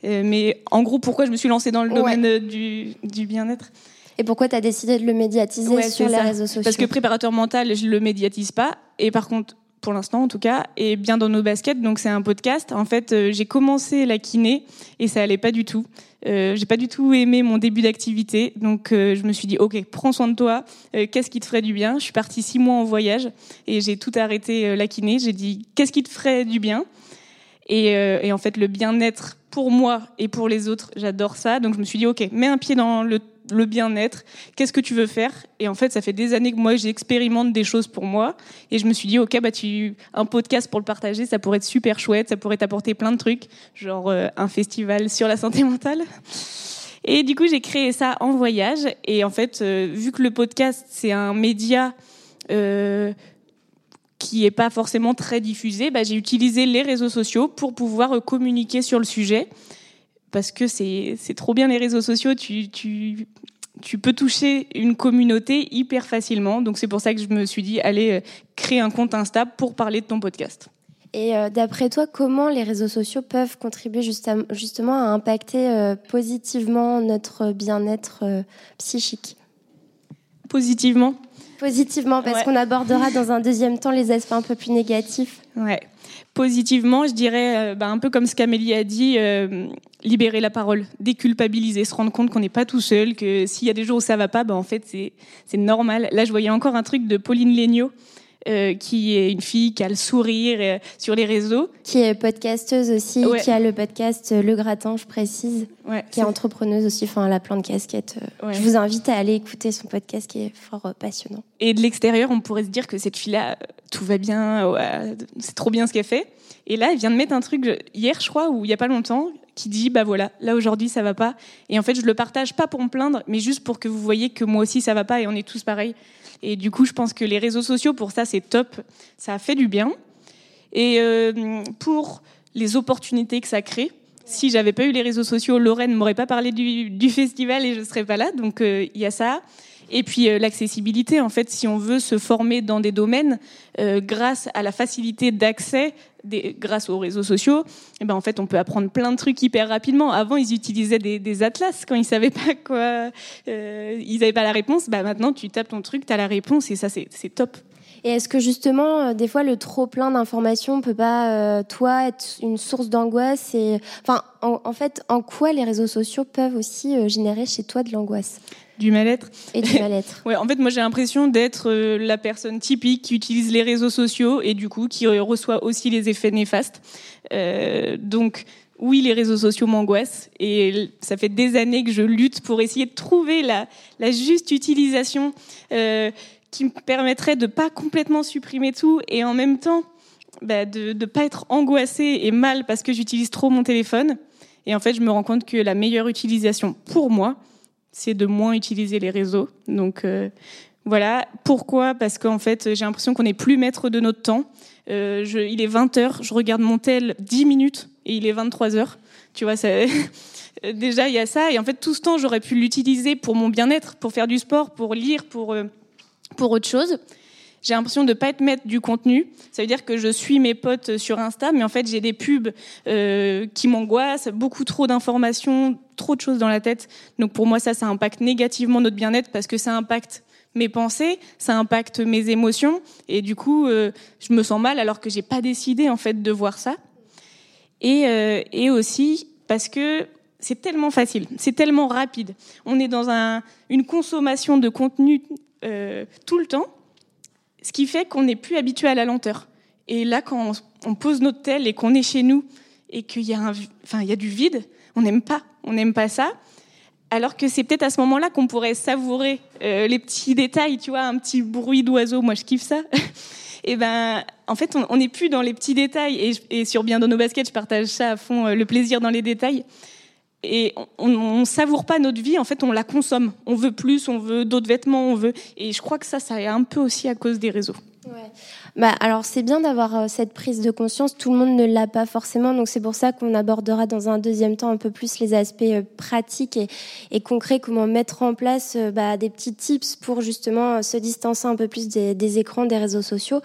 Speaker 1: euh, mais en gros, pourquoi je me suis lancée dans le
Speaker 6: Ouais.
Speaker 1: domaine euh, du, du bien-être?
Speaker 6: Et pourquoi tu as décidé de le médiatiser
Speaker 1: Ouais,
Speaker 6: sur les
Speaker 1: ça.
Speaker 6: réseaux sociaux
Speaker 1: Parce que préparateur mental, je le médiatise pas. Et par contre, pour l'instant en tout cas, et bien dans nos baskets, donc c'est un podcast. En fait, euh, j'ai commencé la kiné et ça allait pas du tout. Euh, j'ai pas du tout aimé mon début d'activité, donc euh, je me suis dit ok, prends soin de toi. Qu'est-ce qui te ferait du bien? Je suis partie six mois en voyage et j'ai tout arrêté la kiné. J'ai dit qu'est-ce qui te ferait du bien? Et, et en fait, le bien-être pour moi et pour les autres, j'adore ça. Donc je me suis dit ok, mets un pied dans le le bien-être, qu'est-ce que tu veux faire? Et en fait, ça fait des années que moi, j'expérimente des choses pour moi. Et je me suis dit, OK, bah, tu, un podcast pour le partager, ça pourrait être super chouette, ça pourrait t'apporter plein de trucs, genre euh, un festival sur la santé mentale. Et du coup, j'ai créé ça en voyage. Et en fait, euh, vu que le podcast, c'est un média euh, qui est pas forcément très diffusé, bah, j'ai utilisé les réseaux sociaux pour pouvoir communiquer sur le sujet parce que c'est trop bien les réseaux sociaux. Tu, tu, tu peux toucher une communauté hyper facilement. Donc c'est pour ça que je me suis dit, allez, euh, créer un compte Insta pour parler de ton podcast.
Speaker 6: Et euh, d'après toi, comment les réseaux sociaux peuvent contribuer justement à impacter euh, positivement notre bien-être psychique?
Speaker 1: Positivement.
Speaker 6: Positivement, parce
Speaker 1: Ouais.
Speaker 6: qu'on abordera dans un deuxième temps les aspects un peu plus négatifs.
Speaker 1: Ouais. Positivement, je dirais, euh, bah, un peu comme ce qu'Amélie a dit, euh, libérer la parole, déculpabiliser, se rendre compte qu'on n'est pas tout seul, que s'il y a des jours où ça va pas, bah, en fait, c'est normal. Là, je voyais encore un truc de Pauline Léniaud, euh, qui est une fille qui a le sourire euh, sur les réseaux.
Speaker 6: Qui est podcasteuse aussi,
Speaker 1: Ouais.
Speaker 6: qui a le podcast euh, Le Gratin, je précise,
Speaker 1: Ouais,
Speaker 6: qui est entrepreneuse aussi, enfin, elle a plein de casquettes.
Speaker 1: Ouais.
Speaker 6: Je vous invite à aller écouter son podcast qui est fort euh, passionnant.
Speaker 1: Et de l'extérieur, on pourrait se dire que cette fille-là, tout va bien, c'est trop bien ce qu'elle fait. Et là, elle vient de mettre un truc hier, je crois, ou il y a pas longtemps, qui dit bah voilà, là aujourd'hui ça va pas. Et en fait, je le partage pas pour me plaindre, mais juste pour que vous voyez que moi aussi ça va pas et on est tous pareils. Et du coup, je pense que les réseaux sociaux pour ça c'est top, ça a fait du bien. Et euh, pour les opportunités que ça crée. Si j'avais pas eu les réseaux sociaux, Lorraine m'aurait pas parlé du, festival et je serais pas là. Donc euh, il y a ça. Et puis euh, l'accessibilité, en fait, si on veut se former dans des domaines, euh, grâce à la facilité d'accès, grâce aux réseaux sociaux, eh ben en fait, on peut apprendre plein de trucs hyper rapidement. Avant, ils utilisaient des, atlas quand ils savaient pas quoi, euh, ils avaient pas la réponse. Bah maintenant, tu tapes ton truc, tu as la réponse et ça, c'est top.
Speaker 6: Et est-ce que justement, euh, des fois, le trop plein d'informations peut pas, euh, toi, être une source d'angoisse et, enfin, en, en fait, en quoi les réseaux sociaux peuvent aussi euh, générer chez toi de l'angoisse?
Speaker 1: Du mal-être?
Speaker 6: et du mal-être
Speaker 1: Ouais, en fait, moi j'ai l'impression d'être euh, la personne typique qui utilise les réseaux sociaux et du coup qui reçoit aussi les effets néfastes. Donc oui, les réseaux sociaux m'angoissent et ça fait des années que je lutte pour essayer de trouver la, la juste utilisation euh, qui me permettrait de pas complètement supprimer tout et en même temps bah, de ne pas être angoissée et mal parce que j'utilise trop mon téléphone. Et en fait, je me rends compte que la meilleure utilisation pour moi, c'est de moins utiliser les réseaux. Donc euh, voilà. Pourquoi? Parce qu'en fait, j'ai l'impression qu'on n'est plus maître de notre temps. Euh, il est 20h, je regarde mon tel 10 minutes et il est 23h. Tu vois, déjà, il y a ça. Et en fait, tout ce temps, j'aurais pu l'utiliser pour mon bien-être, pour faire du sport, pour lire, pour, euh, pour autre chose. J'ai l'impression de pas être maître du contenu. Ça veut dire que je suis mes potes sur Insta, mais en fait j'ai des pubs euh, qui m'angoissent, beaucoup trop d'informations, trop de choses dans la tête. Donc pour moi ça, ça impacte négativement notre bien-être parce que ça impacte mes pensées, ça impacte mes émotions, et du coup euh, je me sens mal alors que j'ai pas décidé en fait de voir ça. Et, euh, et aussi parce que c'est tellement facile, c'est tellement rapide. On est dans un, une consommation de contenu euh, tout le temps ce qui fait qu'on n'est plus habitué à la lenteur. Et là, quand on, pose notre tel et qu'on est chez nous et qu'il y a du vide, on n'aime pas, on n'aime pas ça. Alors que c'est peut-être à ce moment-là qu'on pourrait savourer euh, les petits détails, tu vois, un petit bruit d'oiseau, moi je kiffe ça. et ben, en fait, on n'est plus dans les petits détails. Et sur Bien dans nos baskets, je partage ça à fond, euh, le plaisir dans les détails. Et on, on savoure pas notre vie, en fait, on la consomme. On veut plus, on veut d'autres vêtements, on veut. Et je crois que ça, ça est un peu aussi à cause des réseaux.
Speaker 6: Bah, alors c'est bien d'avoir euh, cette prise de conscience. Tout le monde ne l'a pas forcément, donc c'est pour ça qu'on abordera dans un deuxième temps un peu plus les aspects euh, pratiques et, et concrets, comment mettre en place euh, bah, des petits tips pour justement se distancer un peu plus des, des écrans, des réseaux sociaux.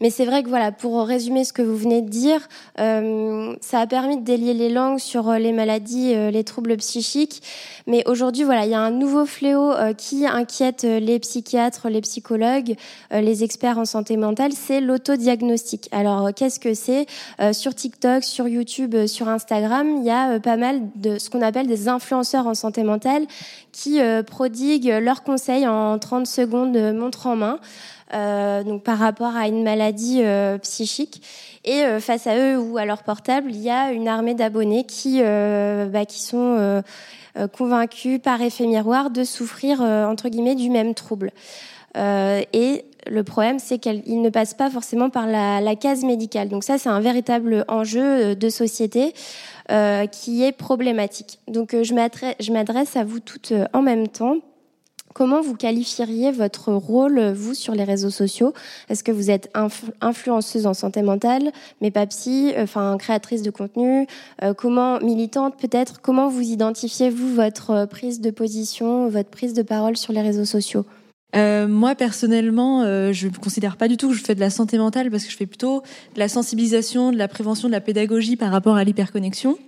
Speaker 6: Mais c'est vrai que voilà, pour résumer ce que vous venez de dire, ça a permis de délier les langues sur les maladies, les troubles psychiques. Mais aujourd'hui, voilà, il y a un nouveau fléau qui inquiète les psychiatres, les psychologues, les experts en santé mentale, c'est l'autodiagnostic. Alors, qu'est-ce que c'est? Euh, Sur TikTok, sur YouTube, euh, sur Instagram, il y a euh, pas mal de ce qu'on appelle des influenceurs en santé mentale qui prodiguent leurs conseils en 30 secondes montre en main. Euh, donc par rapport à une maladie psychique. Et face à eux ou à leur portable, il y a une armée d'abonnés qui, bah, qui sont convaincus par effet miroir de souffrir entre guillemets du même trouble. et le problème, c'est qu'il ne passe pas forcément par la, case médicale. Donc ça, c'est un véritable enjeu euh, de société euh, qui est problématique. Donc euh, je m'adresse à vous toutes en même temps. Comment vous qualifieriez votre rôle, vous, sur les réseaux sociaux? Est-ce que vous êtes influenceuse en santé mentale, mais pas psy, enfin créatrice de contenu Comment militante peut-être? Comment vous identifiez vous votre prise de position, votre prise de parole sur les réseaux sociaux?
Speaker 8: Euh, moi personnellement, euh, je ne considère pas du tout que je fais de la santé mentale parce que je fais plutôt de la sensibilisation, de la prévention, de la pédagogie par rapport à l'hyperconnexion.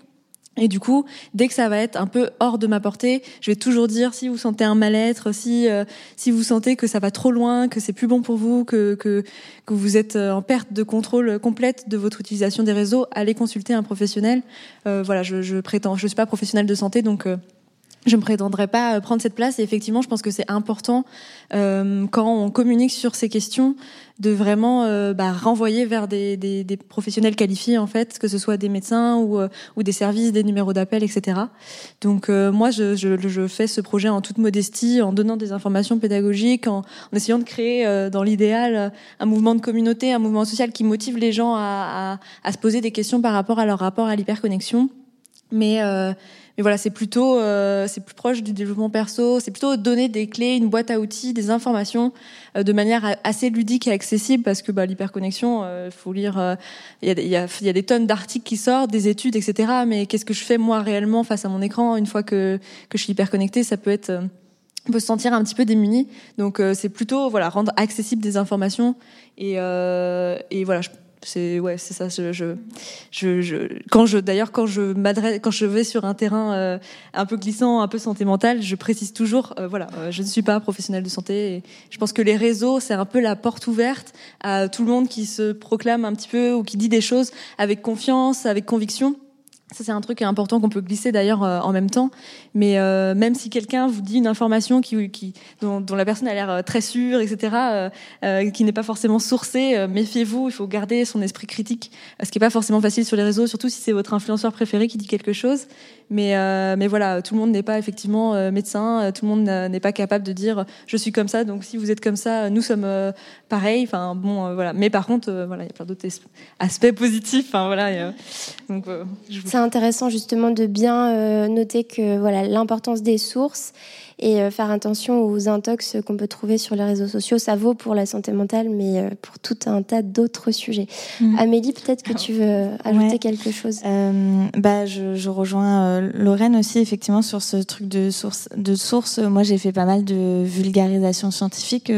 Speaker 8: Et du coup, dès que ça va être un peu hors de ma portée, je vais toujours dire si vous sentez un mal-être, si euh, si vous sentez que ça va trop loin, que c'est plus bon pour vous, que que que vous êtes en perte de contrôle complète de votre utilisation des réseaux, allez consulter un professionnel. voilà, je, je prétends, je suis pas professionnel de santé, donc je ne prétendrai pas euh, prendre cette place. Et effectivement, je pense que c'est important euh, quand on communique sur ces questions de vraiment euh, bah, renvoyer vers des, professionnels qualifiés en fait, que ce soit des médecins ou, des services, des numéros d'appel, etc. Donc moi, je, fais ce projet en toute modestie, en donnant des informations pédagogiques, en, essayant de créer dans l'idéal un mouvement de communauté, un mouvement social qui motive les gens à, à se poser des questions par rapport à leur rapport à l'hyperconnexion. Mais mais voilà, c'est plutôt, euh, c'est plus proche du développement perso. C'est plutôt donner des clés, une boîte à outils, des informations euh, de manière assez ludique et accessible parce que bah, l'hyperconnexion, il euh, faut lire. Il y, a, y, a, y, a, des tonnes d'articles qui sortent, des études, etc. Mais qu'est-ce que je fais moi réellement face à mon écran? Une fois que que je suis hyperconnectée Ça peut être on peut se sentir un petit peu démuni. Donc c'est plutôt voilà rendre accessible des informations et, euh, et voilà. C'est ouais, c'est ça. Je, je, je, quand je, d'ailleurs, quand je m'adresse, quand je vais sur un terrain euh, un peu glissant, un peu santé mentale, je précise toujours, euh, voilà, euh, je ne suis pas professionnelle de santé. Et je pense que les réseaux, c'est un peu la porte ouverte à tout le monde qui se proclame un petit peu ou qui dit des choses avec confiance, avec conviction. Ça, c'est un truc important qu'on peut glisser d'ailleurs euh, en même temps. Mais euh, même si quelqu'un vous dit une information qui, qui dont, dont, la personne a l'air euh, très sûre, etc., euh, euh, qui n'est pas forcément sourcée, méfiez-vous. Il faut garder son esprit critique, ce qui n'est pas forcément facile sur les réseaux, surtout si c'est votre influenceur préféré qui dit quelque chose. Mais, mais voilà, tout le monde n'est pas effectivement médecin, tout le monde n'est pas capable de dire je suis comme ça, donc si vous êtes comme ça, nous sommes pareils. Enfin bon, voilà. Mais par contre, voilà, il y a plein d'autres aspects positifs. Enfin voilà. donc
Speaker 6: c'est intéressant justement de bien euh, noter que voilà l'importance des sources et euh, faire attention aux intox qu'on peut trouver sur les réseaux sociaux. Ça vaut pour la santé mentale, mais euh, pour tout un tas d'autres sujets. Mm. Amélie, peut-être que tu veux ajouter quelque chose.
Speaker 7: bah, je, je rejoins Lorraine aussi effectivement sur ce truc de source. De source, moi j'ai fait pas mal de vulgarisation scientifique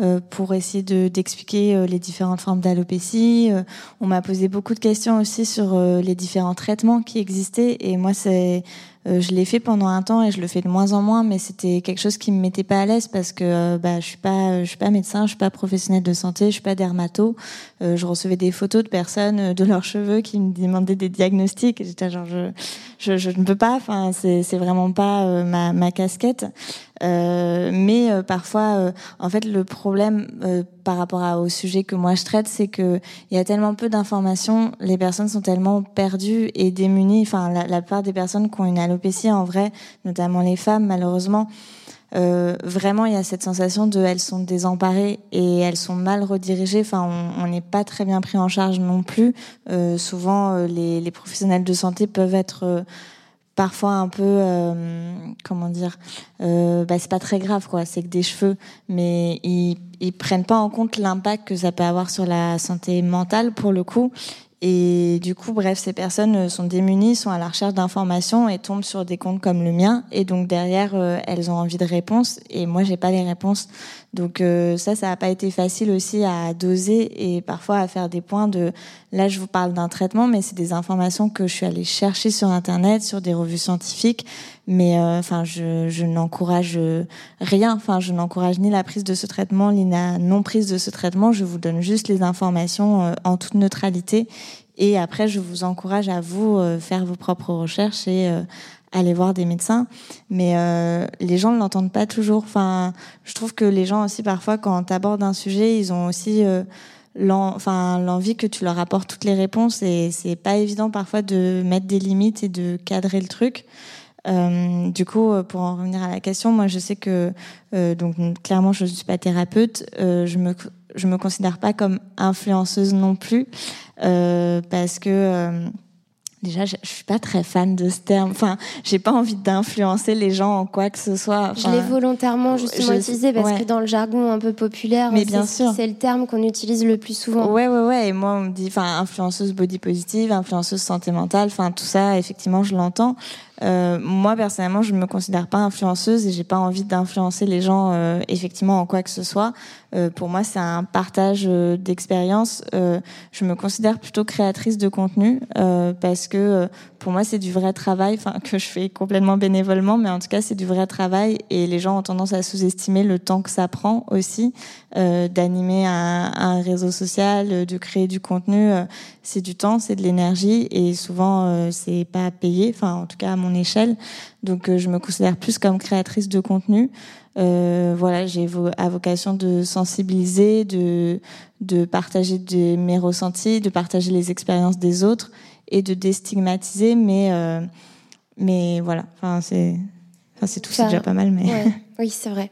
Speaker 7: euh, pour essayer de, d'expliquer euh, les différentes formes d'alopécie. Euh, on m'a posé beaucoup de questions aussi sur les différents traitements qui existaient et moi c'est je l'ai fait pendant un temps et je le fais de moins en moins, mais c'était quelque chose qui me mettait pas à l'aise parce que bah, je suis pas, je suis pas médecin, je suis pas professionnel de santé, je suis pas dermato. je recevais des photos de personnes de leurs cheveux qui me demandaient des diagnostics j'étais genre je, je, je, ne peux pas. Enfin, c'est, c'est vraiment pas ma, ma casquette. Euh, mais euh, parfois, euh, en fait, le problème par rapport à, au sujet que moi je traite, c'est que il y a tellement peu d'informations, les personnes sont tellement perdues et démunies. Enfin, la, la plupart des personnes qui ont une alopécie, en vrai, notamment les femmes, malheureusement. Euh, vraiment, il y a cette sensation de elles sont désemparées et elles sont mal redirigées. Enfin, on n'est pas très bien pris en charge non plus. Euh, souvent, les, les, professionnels de santé peuvent être parfois un peu, euh, comment dire, euh, bah, c'est pas très grave, quoi. C'est que des cheveux, mais ils, ils prennent pas en compte l'impact que ça peut avoir sur la santé mentale pour le coup. Et du coup, bref, ces personnes sont démunies, sont à la recherche d'informations et tombent sur des comptes comme le mien. Et donc derrière, euh, elles ont envie de réponses. Et moi, j'ai pas les réponses. Donc euh, ça, ça n'a pas été facile aussi à doser et parfois à faire des points de. Là, je vous parle d'un traitement, mais c'est des informations que je suis allée chercher sur Internet, sur des revues scientifiques. Mais euh, enfin, je, je n'encourage rien. Enfin, je n'encourage ni la prise de ce traitement, ni la non prise de ce traitement. Je vous donne juste les informations en toute neutralité. Et après, je vous encourage à vous euh, faire vos propres recherches et euh, aller voir des médecins. Mais euh, les gens ne l'entendent pas toujours. Enfin, je trouve que les gens aussi, parfois, quand tu abordes un sujet, ils ont aussi enfin l'envie que tu leur apportes toutes les réponses. Et c'est pas évident parfois de mettre des limites et de cadrer le truc. Euh, du coup, pour en revenir à la question, moi, je sais que donc clairement, je ne suis pas thérapeute. je me je me considère pas comme influenceuse non plus euh, parce que euh, déjà je, je, suis pas très fan de ce terme. Enfin, j'ai pas envie d'influencer les gens en quoi que ce soit.
Speaker 6: Enfin, je l'ai volontairement justement je, utilisé parce ouais. que dans le jargon un peu populaire,
Speaker 7: mais bien sûr,
Speaker 6: c'est le terme qu'on utilise le plus souvent.
Speaker 7: Ouais, ouais, ouais. Et moi, on me dit, enfin, influenceuse body positive, influenceuse santé mentale. Enfin, tout ça, effectivement, je l'entends. Euh, moi personnellement, je me considère pas influenceuse et j'ai pas envie d'influencer les gens euh, effectivement en quoi que ce soit. Euh, pour moi, c'est un partage d'expérience. Je me considère plutôt créatrice de contenu parce que pour moi, c'est du vrai travail, que je fais complètement bénévolement, mais en tout cas, c'est du vrai travail et les gens ont tendance à sous-estimer le temps que ça prend aussi d'animer un, un, réseau social, de créer du contenu. c'est du temps, c'est de l'énergie et souvent c'est pas payé, enfin en tout cas à mon échelle. Donc je me considère plus comme créatrice de contenu. Euh, voilà, j'ai à vocation de sensibiliser, de, de partager de, mes ressentis, de partager les expériences des autres et de déstigmatiser. Mais, euh, mais voilà, enfin, c'est, enfin, c'est tout, c'est déjà pas mal. Mais...
Speaker 6: Ouais. Oui, c'est vrai.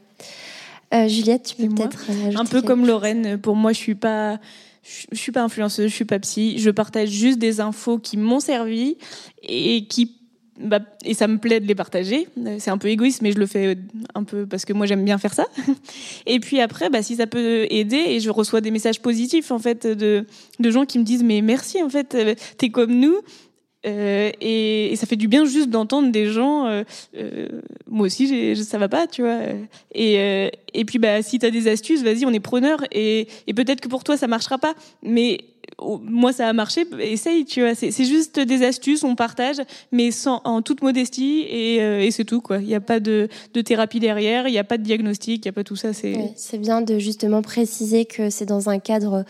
Speaker 6: Euh, Juliette, tu peux peut-être
Speaker 1: un peu comme Lorraine. Pour moi, je suis pas je suis pas influenceuse, je suis pas psy, je partage juste des infos qui m'ont servi et qui bah, et ça me plaît de les partager. C'est un peu égoïste, mais je le fais un peu parce que moi j'aime bien faire ça. Et puis après, bah, si ça peut aider, et je reçois des messages positifs en fait de, de gens qui me disent mais merci en fait, t'es comme nous. Euh, et, ça fait du bien juste d'entendre des gens. Euh, euh, moi aussi, ça va pas, tu vois. Et, euh, et puis, bah, si t'as des astuces, vas-y, on est preneur. Et, et peut-être que pour toi, ça marchera pas, mais moi ça a marché, essaye, tu vois. C'est juste des astuces, on partage, mais sans, en toute modestie et, euh, et c'est tout, quoi. Il n'y a pas de, de thérapie derrière, il n'y a pas de diagnostic, il n'y a pas tout ça. C'est
Speaker 6: oui, bien de justement préciser que c'est dans un cadre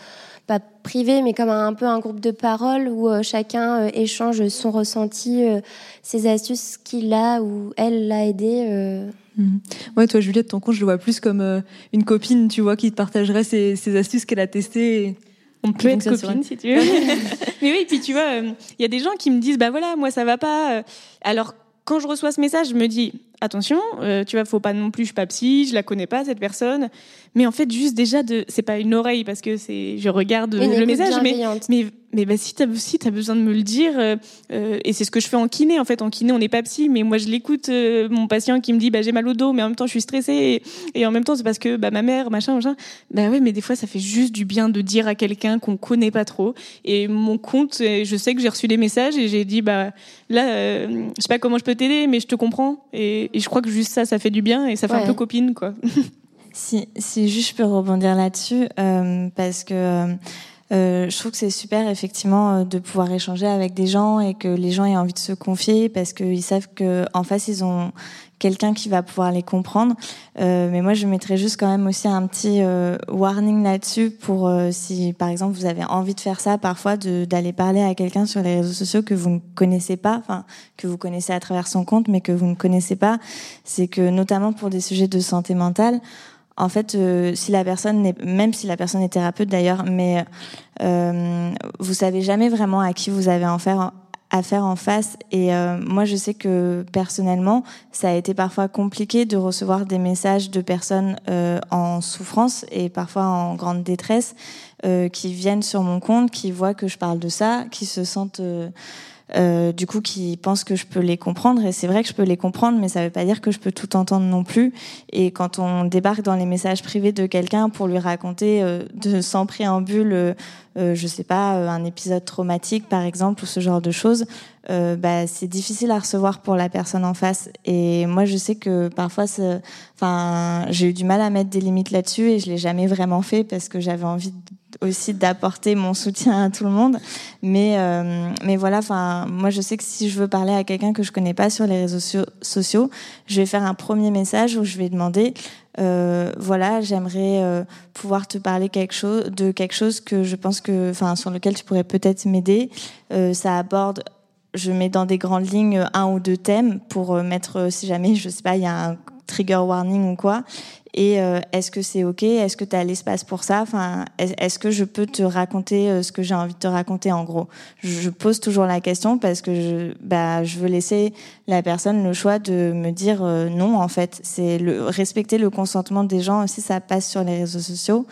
Speaker 6: pas privé, mais comme un, un, peu un groupe de parole où euh, chacun euh, échange son ressenti, euh, ses astuces qu'il a ou elle l'a aidé.
Speaker 5: Mmh. Ouais, toi, Juliette, ton compte, je le vois plus comme une copine, tu vois, qui te partagerait ses, ses astuces qu'elle a testées.
Speaker 1: On peut être copine si tu veux. Mais oui, puis tu vois, il y a des gens qui me disent, bah voilà, moi ça va pas. Alors quand je reçois ce message, je me dis attention, euh, tu vois, faut pas non plus, je suis pas psy, je la connais pas cette personne, mais en fait juste déjà de, c'est pas une oreille parce que c'est, je regarde le message, mais mais mais bah, si t'as si as besoin de me le dire, euh, euh, et c'est ce que je fais en kiné en fait, en kiné on n'est pas psy, mais moi je l'écoute euh, mon patient qui me dit bah j'ai mal au dos, mais en même temps je suis stressée, et, et en même temps c'est parce que bah ma mère machin machin, bah ouais, mais des fois ça fait juste du bien de dire à quelqu'un qu'on connaît pas trop, et mon compte, je sais que j'ai reçu des messages et j'ai dit bah là je sais pas comment je peux t'aider, mais je te comprends, et, et je crois que juste ça ça fait du bien et ça fait
Speaker 6: Ouais.
Speaker 1: un peu copine quoi.
Speaker 7: Si, si juste je peux rebondir là-dessus, euh, parce que euh, je trouve que c'est super effectivement euh, de pouvoir échanger avec des gens et que les gens aient envie de se confier parce qu'ils savent que en face ils ont quelqu'un qui va pouvoir les comprendre. Euh, mais moi je mettrais juste quand même aussi un petit euh, warning là-dessus pour euh, si par exemple vous avez envie de faire ça parfois d'aller parler à quelqu'un sur les réseaux sociaux que vous ne connaissez pas, enfin que vous connaissez à travers son compte mais que vous ne connaissez pas, c'est que notamment pour des sujets de santé mentale en fait, euh, si la personne n'est, même si la personne est thérapeute d'ailleurs, mais euh, vous savez jamais vraiment à qui vous avez affaire, affaire en face. Et euh, moi, je sais que personnellement, ça a été parfois compliqué de recevoir des messages de personnes euh, en souffrance et parfois en grande détresse euh, qui viennent sur mon compte, qui voient que je parle de ça, qui se sentent euh, du coup, qui pensent que je peux les comprendre. Et c'est vrai que je peux les comprendre, mais ça ne veut pas dire que je peux tout entendre non plus. Et quand on débarque dans les messages privés de quelqu'un pour lui raconter euh, de sans préambule, euh, euh, je sais pas, euh, un épisode traumatique par exemple ou ce genre de choses, euh, bah, c'est difficile à recevoir pour la personne en face. Et moi, je sais que parfois, enfin, j'ai eu du mal à mettre des limites là-dessus et je l'ai jamais vraiment fait parce que j'avais envie d- aussi d'apporter mon soutien à tout le monde. Mais, euh, mais voilà, moi, je sais que si je veux parler à quelqu'un que je connais pas sur les réseaux so- sociaux, je vais faire un premier message où je vais demander, euh, voilà, j'aimerais euh, pouvoir te parler quelque chose de quelque chose que je pense que, sur lequel tu pourrais peut-être m'aider. Ça aborde je mets dans des grandes lignes un ou deux thèmes pour mettre, si jamais, je sais pas, il y a un trigger warning ou quoi. Et euh, est-ce que c'est ok? Est-ce que tu as l'espace pour ça? Enfin, est- est-ce que je peux te raconter euh, ce que j'ai envie de te raconter en gros? Je, je pose toujours la question parce que je, bah, je veux laisser la personne le choix de me dire euh, non. En fait, c'est le respecter le consentement des gens aussi. Ça passe sur les réseaux sociaux.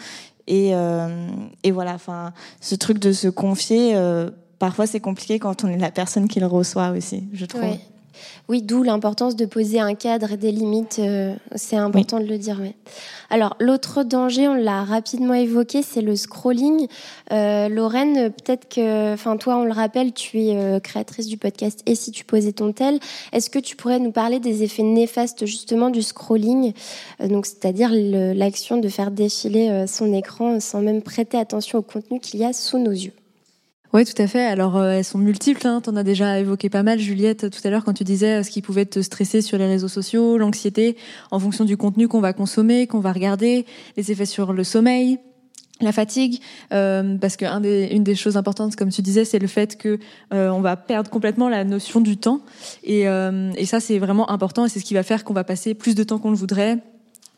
Speaker 7: Et, euh, et voilà, enfin, ce truc de se confier, euh, parfois c'est compliqué quand on est la personne qui le reçoit aussi, je trouve.
Speaker 6: Ouais. Oui, d'où l'importance de poser un cadre et des limites. euh, c'est important de le dire. ouais. Alors, l'autre danger, on l'a rapidement évoqué, c'est le scrolling. Euh, Lorraine, peut-être que, enfin, toi, on le rappelle, tu es euh, créatrice du podcast Et si tu posais ton tel Est-ce que tu pourrais nous parler des effets néfastes justement du scrolling Donc, c'est-à-dire l'action de faire défiler son écran sans même prêter attention au contenu qu'il y a sous nos yeux?
Speaker 8: Oui, tout à fait. Alors, euh, elles sont multiples. Hein. Tu en as déjà évoqué pas mal, Juliette, tout à l'heure, quand tu disais euh, ce qui pouvait te stresser sur les réseaux sociaux, l'anxiété, en fonction du contenu qu'on va consommer, qu'on va regarder, les effets sur le sommeil, la fatigue, euh, parce que des, une des choses importantes, comme tu disais, c'est le fait que euh, on va perdre complètement la notion du temps, et, euh, et ça c'est vraiment important, et c'est ce qui va faire qu'on va passer plus de temps qu'on le voudrait,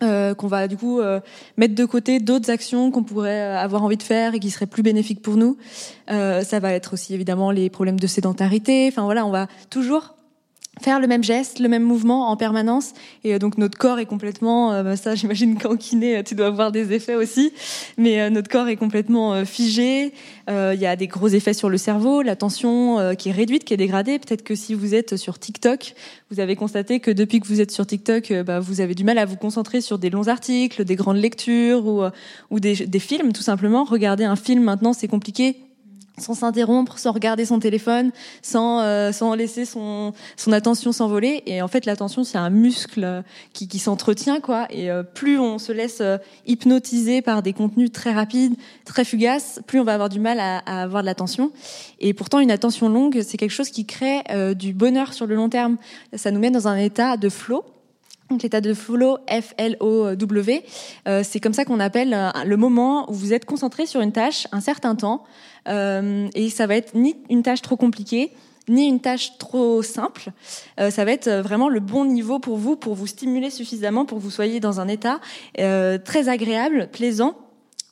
Speaker 8: euh, qu'on va du coup euh, mettre de côté d'autres actions qu'on pourrait euh, avoir envie de faire et qui seraient plus bénéfiques pour nous. Ça va être aussi évidemment les problèmes de sédentarité. Enfin voilà, on va toujours faire le même geste, le même mouvement en permanence. Et euh, donc notre corps est complètement, euh, bah, ça j'imagine qu'en kiné, euh, tu dois avoir des effets aussi, mais notre corps est complètement figé. Il y a des gros effets sur le cerveau, la tension qui est réduite, qui est dégradée. Peut-être que si vous êtes sur TikTok, vous avez constaté que depuis que vous êtes sur TikTok, bah, vous avez du mal à vous concentrer sur des longs articles, des grandes lectures ou, des films, tout simplement. Regarder un film maintenant, c'est compliqué sans s'interrompre, sans regarder son téléphone, sans, euh, sans laisser son, son attention s'envoler. Et en fait, l'attention, c'est un muscle euh, qui, qui s'entretient, quoi. Et euh, plus on se laisse euh, hypnotiser par des contenus très rapides, très fugaces, plus on va avoir du mal à, à avoir de l'attention. Et pourtant, une attention longue, c'est quelque chose qui crée euh, du bonheur sur le long terme. Ça nous met dans un état de flow. Donc l'état de flow, F-L-O-W, euh, c'est comme ça qu'on appelle euh, le moment où vous êtes concentré sur une tâche un certain temps, euh, et ça va être ni une tâche trop compliquée, ni une tâche trop simple. Ça va être vraiment le bon niveau pour vous, pour vous stimuler suffisamment, pour que vous soyez dans un état très agréable, plaisant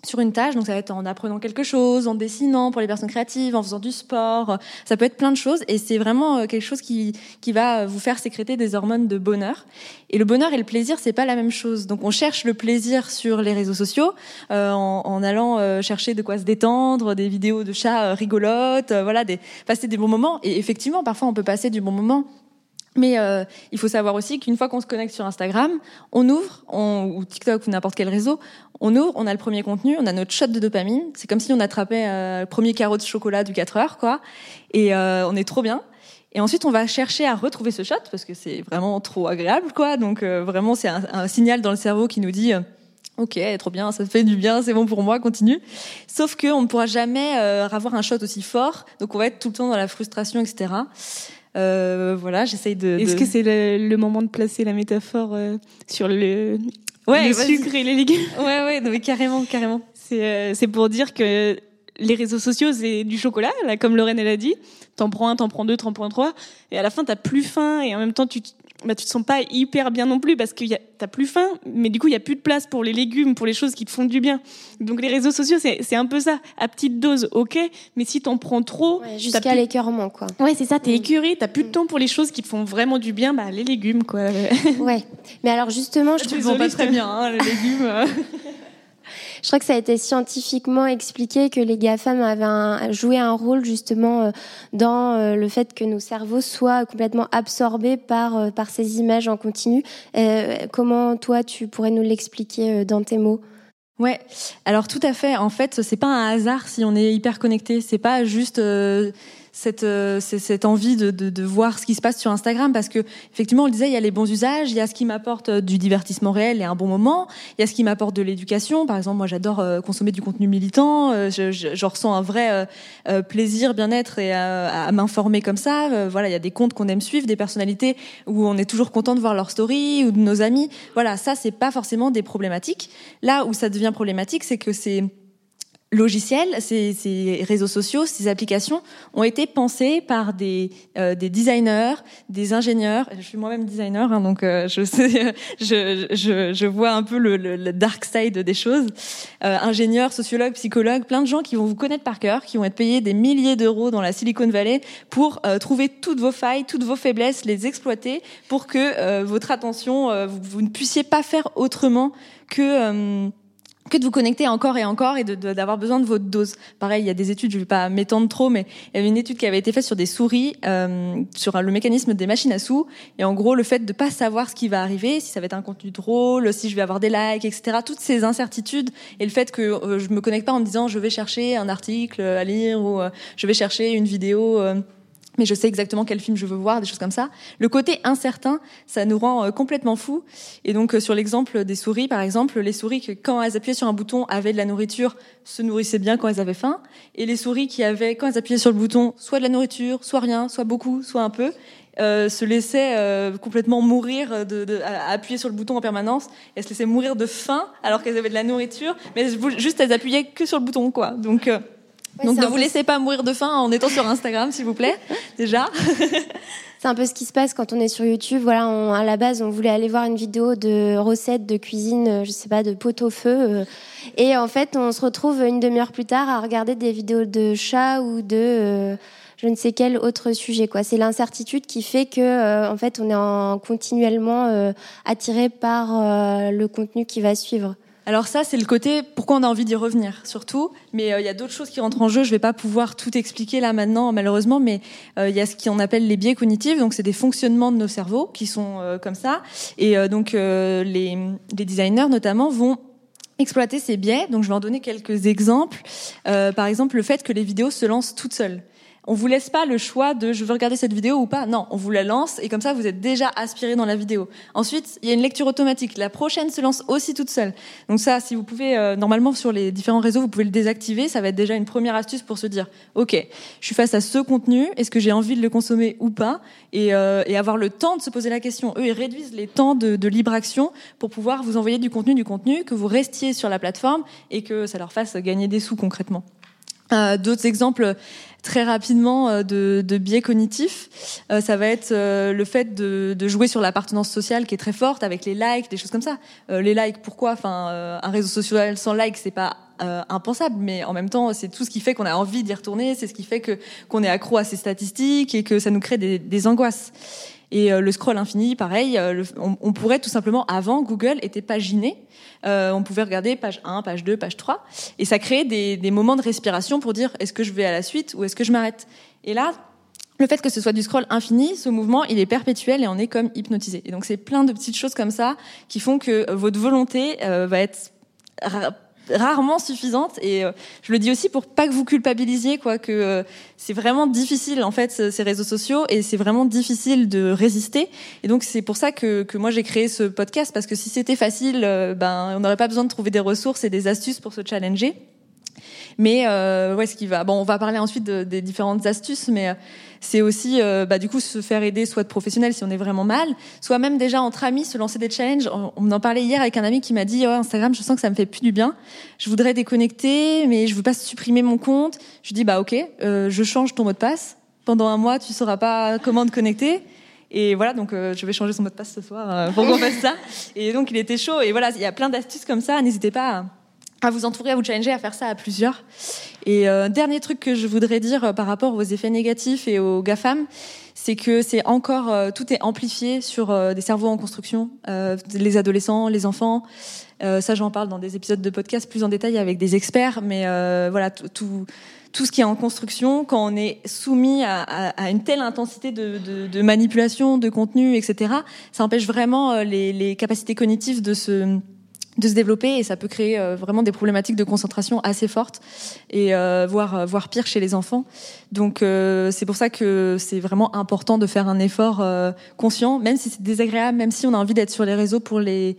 Speaker 8: sur une tâche. Donc ça va être en apprenant quelque chose, en dessinant pour les personnes créatives, en faisant du sport. Ça peut être plein de choses et c'est vraiment euh, quelque chose qui qui va vous faire sécréter des hormones de bonheur. Et le bonheur et le plaisir, c'est pas la même chose. Donc on cherche le plaisir sur les réseaux sociaux euh, en, allant euh, chercher de quoi se détendre, des vidéos de chats euh, rigolotes, euh, voilà, passer des bons moments. Et effectivement, parfois on peut passer du bon moment. Mais euh, il faut savoir aussi qu'une fois qu'on se connecte sur Instagram, on ouvre, ou TikTok ou n'importe quel réseau, on ouvre, on a le premier contenu, on a notre shot de dopamine. C'est comme si on attrapait euh, le premier carreau de chocolat du 4 heures, quoi. Et euh, on est trop bien. Et ensuite, on va chercher à retrouver ce shot parce que c'est vraiment trop agréable, quoi. Donc euh, vraiment, c'est un, un, signal dans le cerveau qui nous dit. Euh, Ok, trop bien, ça fait du bien, c'est bon pour moi, continue. Sauf que on ne pourra jamais euh, avoir un shot aussi fort, donc on va être tout le temps dans la frustration, etc. Euh, voilà, j'essaye de.
Speaker 1: Est-ce
Speaker 8: de...
Speaker 1: que c'est le, le, moment de placer la métaphore euh, sur le,
Speaker 8: ouais,
Speaker 1: le sucre et les légumes
Speaker 8: Ouais, ouais, mais carrément, carrément.
Speaker 1: C'est euh, c'est pour dire que les réseaux sociaux, c'est du chocolat, là, comme Lorraine elle a dit. T'en prends un, t'en prends deux, t'en prends trois, et à la fin t'as plus faim, et en même temps tu bah, tu te sens pas hyper bien non plus parce que t'as plus faim, mais du coup il y a plus de place pour les légumes, pour les choses qui te font du bien. Donc les réseaux sociaux c'est un peu ça, à petite dose, ok, mais si t'en prends trop,
Speaker 6: ouais, jusqu'à plus... l'écœurement quoi.
Speaker 1: Ouais c'est ça, t'es écœuré, t'as plus de temps pour les choses qui te font vraiment du bien, bah les légumes quoi.
Speaker 6: ouais, mais alors justement je
Speaker 1: trouve pas très bien hein, les légumes.
Speaker 6: je crois que ça a été scientifiquement expliqué que les GAFAM avaient un, joué un rôle justement euh, dans euh, le fait que nos cerveaux soient complètement absorbés par, euh, par ces images en continu. Comment toi, tu pourrais nous l'expliquer dans tes mots?
Speaker 8: Ouais, alors tout à fait. En fait, c'est pas un hasard si on est hyper connecté. C'est pas juste cette, euh, c'est- cette envie de, de, de voir ce qui se passe sur Instagram, parce que effectivement, on le disait, il y a les bons usages, il y a ce qui m'apporte euh, du divertissement réel et un bon moment, il y a ce qui m'apporte de l'éducation. Par exemple, moi, j'adore euh, consommer du contenu militant. euh, je, ressens un vrai plaisir, bien-être et euh, à m'informer comme ça. Voilà, il y a des comptes qu'on aime suivre, des personnalités où on est toujours content de voir leur story ou de nos amis. Voilà, ça, c'est pas forcément des problématiques. Là où ça devient problématique, c'est que ces logiciels, ces, réseaux sociaux, ces applications ont été pensés par des, euh, des designers, des ingénieurs. Je suis moi-même designer, hein, donc euh, je, sais, je, je, je vois un peu le, dark side des choses. Euh, ingénieurs, sociologues, psychologues, plein de gens qui vont vous connaître par cœur, qui vont être payés des milliers d'euros dans la Silicon Valley pour trouver toutes vos failles, toutes vos faiblesses, les exploiter pour que votre attention, vous, vous ne puissiez pas faire autrement que que de vous connecter encore et encore et d'avoir besoin de votre dose. Pareil, il y a des études, je ne vais pas m'étendre trop, mais il y avait une étude qui avait été faite sur des souris, euh, sur le mécanisme des machines à sous, et en gros le fait de pas savoir ce qui va arriver, si ça va être un contenu drôle, si je vais avoir des likes, etc. Toutes ces incertitudes et le fait que euh, je me connecte pas en me disant je vais chercher un article à lire ou euh, je vais chercher une vidéo. Mais je sais exactement quel film je veux voir, des choses comme ça. Le côté incertain, ça nous rend euh, complètement fous. Et donc, euh, sur l'exemple des souris, par exemple, les souris que, quand elles appuyaient sur un bouton, avaient de la nourriture, se nourrissaient bien quand elles avaient faim. Et les souris qui avaient, quand elles appuyaient sur le bouton, soit de la nourriture, soit rien, soit beaucoup, soit un peu, euh, se laissaient euh, complètement mourir de, de- à, appuyer sur le bouton en permanence. Elles se laissaient mourir de faim alors qu'elles avaient de la nourriture, mais juste elles appuyaient que sur le bouton, quoi. Donc, euh,
Speaker 6: Ouais,
Speaker 8: donc ne vous laissez pas mourir de faim en étant sur Instagram, s'il vous plaît, déjà.
Speaker 6: C'est un peu ce qui se passe quand on est sur YouTube. Voilà, on- à la base, on voulait aller voir une vidéo de recettes de cuisine, euh, je sais pas, de pot au feu. euh, et en fait, on se retrouve une demi-heure plus tard à regarder des vidéos de chats ou de euh, je ne sais quel autre sujet. Quoi. C'est l'incertitude qui fait que, euh, en fait, on est en, continuellement euh, attiré par le contenu qui va suivre.
Speaker 8: Alors ça, c'est le côté pourquoi on a envie d'y revenir, surtout. Mais euh, il y a d'autres choses qui rentrent en jeu. Je vais pas pouvoir tout expliquer là maintenant, malheureusement. Mais euh, il y a ce qu'on appelle les biais cognitifs. Donc c'est des fonctionnements de nos cerveaux qui sont euh, comme ça. Et donc les, les designers notamment vont exploiter ces biais. Donc je vais en donner quelques exemples. Par exemple, le fait que les vidéos se lancent toutes seules. On vous laisse pas le choix de je veux regarder cette vidéo ou pas. Non, on vous la lance et comme ça vous êtes déjà aspiré dans la vidéo. Ensuite, il y a une lecture automatique. La prochaine se lance aussi toute seule. Donc ça, si vous pouvez, euh, normalement sur les différents réseaux, vous pouvez le désactiver. Ça va être déjà une première astuce pour se dire, ok, je suis face à ce contenu. Est-ce que j'ai envie de le consommer ou pas? Et, euh, et avoir le temps de se poser la question. Eux, ils réduisent les temps de, libre action pour pouvoir vous envoyer du contenu, du contenu, que vous restiez sur la plateforme et que ça leur fasse gagner des sous concrètement. Euh, D'autres exemples très rapidement euh, de, de biais cognitifs, euh, ça va être euh, le fait de, de jouer sur l'appartenance sociale qui est très forte avec les likes, des choses comme ça. Euh, les likes, pourquoi? Enfin, euh, un réseau social sans likes, c'est pas euh, impensable, mais en même temps, c'est tout ce qui fait qu'on a envie d'y retourner, c'est ce qui fait que qu'on est accro à ces statistiques et que ça nous crée des, des angoisses. Et euh, le scroll infini, pareil, euh, le- on, pourrait tout simplement, avant, Google était paginé. Euh, on pouvait regarder page 1, page 2, page 3. Et ça créait des, des moments de respiration pour dire est-ce que je vais à la suite ou est-ce que je m'arrête? Et là, le fait que ce soit du scroll infini, ce mouvement, il est perpétuel et on est comme hypnotisé. Et donc, c'est plein de petites choses comme ça qui font que votre volonté euh, va être rarement suffisante et euh, je le dis aussi pour pas que vous culpabilisiez quoi que euh, c'est vraiment difficile en fait ce- ces réseaux sociaux et c'est vraiment difficile de résister et donc c'est pour ça que, que moi j'ai créé ce podcast parce que si c'était facile euh, ben on n'aurait pas besoin de trouver des ressources et des astuces pour se challenger mais ouais, ce qui va. Bon, on va parler ensuite de- des différentes astuces, mais c'est aussi, euh, bah, du coup, se faire aider, soit de professionnels si on est vraiment mal, soit même déjà entre amis, se lancer des challenges. On, en parlait hier avec un ami qui m'a dit, oh, Instagram, je sens que ça me fait plus du bien. Je voudrais déconnecter, mais je veux pas supprimer mon compte. Je dis, bah ok, euh, je change ton mot de passe. Pendant un mois, tu sauras pas comment te connecter. Et voilà, donc euh, je vais changer son mot de passe ce soir euh, pour qu'on fasse ça. Et donc il était chaud. Et voilà, il y a plein d'astuces comme ça. N'hésitez pas à à vous entourer, à vous challenger, à faire ça à plusieurs. Et euh, dernier truc que je voudrais dire euh, par rapport aux effets négatifs et aux GAFAM, c'est que c'est encore euh, tout est amplifié sur euh, des cerveaux en construction, euh, les adolescents, les enfants. Ça, j'en parle dans des épisodes de podcast plus en détail avec des experts, mais voilà tout. tout ce qui est en construction, quand on est soumis à, à, à une telle intensité de, de, de, manipulation, de contenu, etc., ça empêche vraiment les, les capacités cognitives de se de se développer et ça peut créer euh, vraiment des problématiques de concentration assez fortes et euh, voire euh, voire pire chez les enfants. Donc c'est pour ça que c'est vraiment important de faire un effort conscient, même si c'est désagréable, même si on a envie d'être sur les réseaux pour les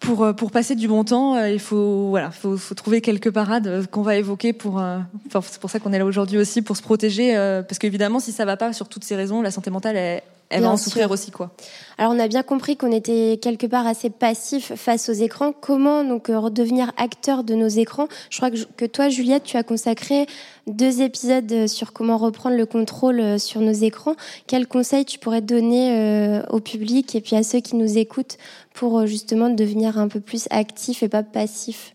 Speaker 8: pour pour passer du bon temps, il faut voilà, faut, faut trouver quelques parades qu'on va évoquer pour. Enfin, c'est pour ça qu'on est là aujourd'hui aussi pour se protéger, parce qu'évidemment, si ça va pas sur toutes ces raisons, la santé mentale, elle, va en souffrir aussi quoi.
Speaker 6: Alors on a bien compris qu'on était quelque part assez passif face aux écrans. Comment donc redevenir acteur de nos écrans? Je crois que, que toi Juliette, tu as consacré deux épisodes sur comment reprendre le contrôle sur nos écrans. Quels conseils tu pourrais donner euh, au public et puis à ceux qui nous écoutent pour justement devenir un peu plus actif et pas passif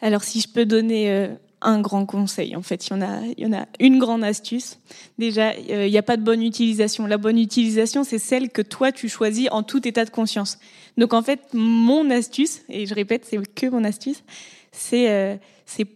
Speaker 1: Alors si je peux donner euh un grand conseil. En fait, il y en a, il y en a une grande astuce. Déjà, euh, il n'y a pas de bonne utilisation. La bonne utilisation, c'est celle que toi tu choisis en tout état de conscience. Donc en fait, mon astuce, et je répète, c'est que mon astuce, c'est euh, c'est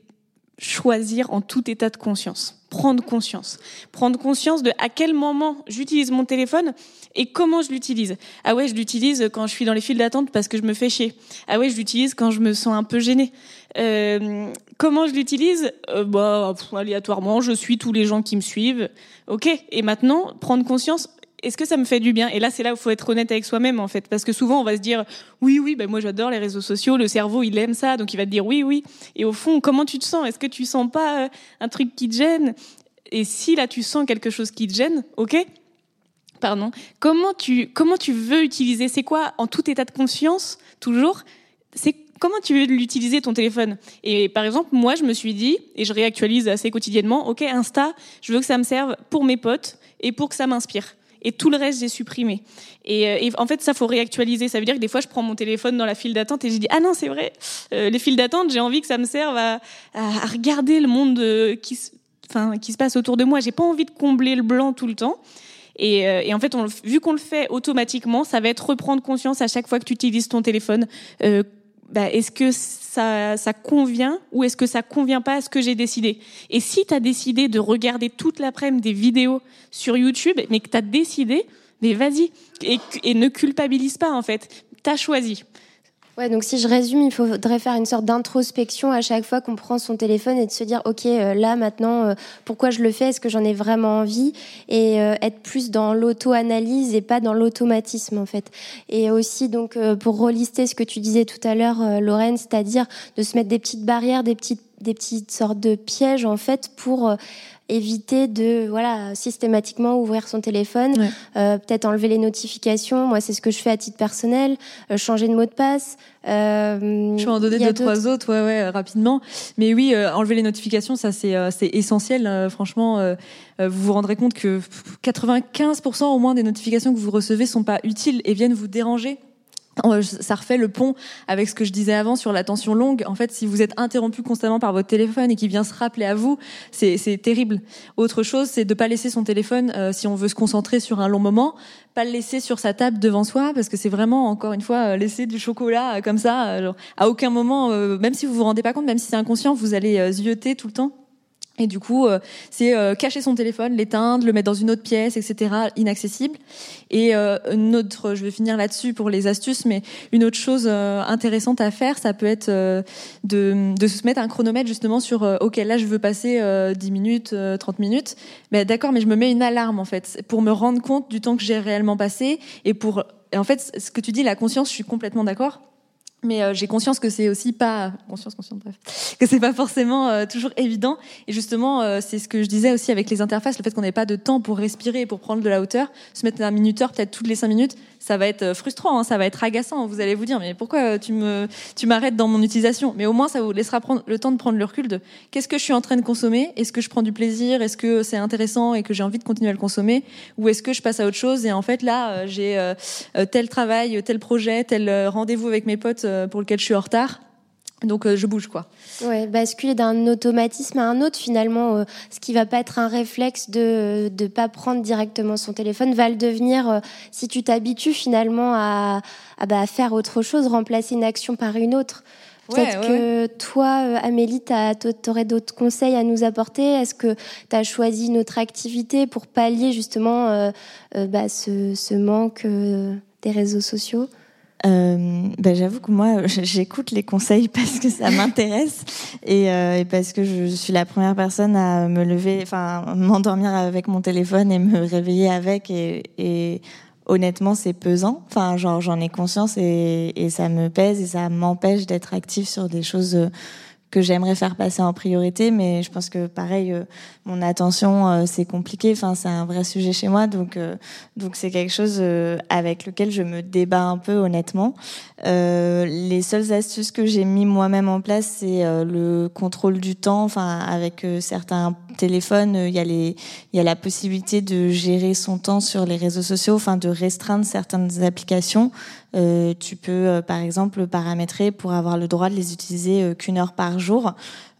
Speaker 1: choisir en tout état de conscience, prendre conscience, prendre conscience de à quel moment j'utilise mon téléphone et comment je l'utilise. Ah ouais, je l'utilise quand je suis dans les files d'attente parce que je me fais chier. Ah ouais, je l'utilise quand je me sens un peu gênée. Euh, comment je l'utilise? Euh, Bah aléatoirement, je suis tous les gens qui me suivent. Ok. Et maintenant, prendre conscience. Est-ce que ça me fait du bien? Et là, c'est là où il faut être honnête avec soi-même, en fait, parce que souvent, on va se dire, oui, oui, ben moi, j'adore les réseaux sociaux. Le cerveau, il aime ça, donc il va te dire oui, oui. Et au fond, comment tu te sens? Est-ce que tu sens pas euh, un truc qui te gêne? Et si là, tu sens quelque chose qui te gêne, ok? Pardon. Comment tu comment tu veux utiliser? C'est quoi en tout état de conscience toujours? C'est comment tu veux l'utiliser ton téléphone? Et par exemple, moi, je me suis dit, et je réactualise assez quotidiennement, ok, Insta, je veux que ça me serve pour mes potes et pour que ça m'inspire. Et tout le reste, j'ai supprimé. Et, et, en fait, ça faut réactualiser. Ça veut dire que des fois, je prends mon téléphone dans la file d'attente et je dis ah non, c'est vrai. Euh, les files d'attente, j'ai envie que ça me serve à, regarder le monde euh, qui, enfin, qui se passe autour de moi. J'ai pas envie de combler le blanc tout le temps. Et, euh, en fait, vu qu'on le fait automatiquement, ça va être reprendre conscience à chaque fois que tu utilises ton téléphone. Euh, bah, est-ce que ça, ça convient ou est-ce que ça convient pas à ce que j'ai décidé? Et si tu as décidé de regarder toute l'après-midi des vidéos sur YouTube, mais que tu as décidé, mais vas-y et, et ne culpabilise pas en fait. T'as choisi.
Speaker 6: Ouais, donc si je résume, il faudrait faire une sorte d'introspection à chaque fois qu'on prend son téléphone et de se dire, ok, euh, là maintenant, euh, pourquoi je le fais? Est-ce que j'en ai vraiment envie? Et euh, être plus dans l'auto-analyse et pas dans l'automatisme en fait. Et aussi donc pour relister ce que tu disais tout à l'heure, Lorraine, c'est-à-dire de se mettre des petites barrières, des petites des petites sortes de pièges en fait pour euh, éviter de voilà systématiquement ouvrir son téléphone,
Speaker 8: Ouais.
Speaker 6: euh, peut-être enlever les notifications. Moi, c'est ce que je fais à titre personnel. euh, changer de mot de passe. Euh,
Speaker 8: Je vais en donner deux, trois autres, ouais, ouais, rapidement. Mais oui, enlever les notifications, ça c'est c'est essentiel. euh, franchement, vous vous rendrez compte que 95% au moins des notifications que vous recevez sont pas utiles et viennent vous déranger. Euh, Ça refait le pont avec ce que je disais avant sur l'attention longue. En fait, si vous êtes interrompu constamment par votre téléphone et qui vient se rappeler à vous, c'est terrible. Autre chose, c'est de pas laisser son téléphone euh, si on veut se concentrer sur un long moment, pas le laisser sur sa table devant soi parce que c'est vraiment encore une fois euh, laisser du chocolat comme ça. genre, à aucun moment, même si vous vous rendez pas compte, même si c'est inconscient, vous allez zioter tout le temps. Et du coup, euh, c'est euh, cacher son téléphone, l'éteindre, le mettre dans une autre pièce, etc., inaccessible. Et euh, une autre, je vais finir là-dessus pour les astuces, mais une autre chose euh, intéressante à faire, ça peut être euh, de, de se mettre un chronomètre justement sur, euh, ok, là je veux passer euh, 10 minutes, euh, 30 minutes. Mais d'accord, mais je me mets une alarme en fait, pour me rendre compte du temps que j'ai réellement passé et pour, et en fait, ce que tu dis, la conscience, je suis complètement d'accord. Mais euh, j'ai conscience que c'est aussi pas conscience, conscience, bref, que c'est pas forcément euh, toujours évident. Et justement, euh, c'est ce que je disais aussi avec les interfaces, le fait qu'on n'ait pas de temps pour respirer, pour prendre de la hauteur, se mettre un minuteur peut-être toutes les cinq minutes, ça va être euh, frustrant, hein, ça va être agaçant. Vous allez vous dire, mais pourquoi euh, tu me, tu m'arrêtes dans mon utilisation? Mais au moins, ça vous laissera prendre le temps de prendre le recul de qu'est-ce que je suis en train de consommer? Est-ce que je prends du plaisir? Est-ce que c'est intéressant et que j'ai envie de continuer à le consommer? Ou est-ce que je passe à autre chose Et en fait, là, euh, j'ai tel travail, tel projet, tel rendez-vous avec mes potes pour lequel je suis en retard? Donc euh, je bouge quoi.
Speaker 6: Ouais, basculer d'un automatisme à un autre finalement, euh, ce qui va pas être un réflexe de de pas prendre directement son téléphone va le devenir euh, si tu t'habitues finalement à à bah, faire autre chose, remplacer une action par une autre. Peut-être
Speaker 8: Ouais,
Speaker 6: que toi, Amélie, tu aurais d'autres conseils à nous apporter? Est-ce que tu as choisi une autre activité pour pallier justement bah, ce, ce manque des réseaux sociaux?
Speaker 7: Ben, J'avoue que moi, j'écoute les conseils parce que ça m'intéresse et, euh, et parce que je suis la première personne à me lever, enfin m'endormir avec mon téléphone et me réveiller avec et, et honnêtement, c'est pesant. Enfin, genre j'en ai conscience et, et ça me pèse et ça m'empêche d'être active sur des choses euh, que j'aimerais faire passer en priorité, mais je pense que pareil, euh, mon attention euh, c'est compliqué. Enfin, c'est un vrai sujet chez moi, donc euh, donc c'est quelque chose euh, avec lequel je me débat un peu honnêtement. Euh, les seules astuces que j'ai mis moi-même en place, c'est euh, le contrôle du temps. Enfin, avec certains téléphones, il y a les, il y a la possibilité de gérer son temps sur les réseaux sociaux, enfin de restreindre certaines applications. Euh, tu peux, euh, par exemple, paramétrer pour avoir le droit de les utiliser euh, qu'une heure par jour.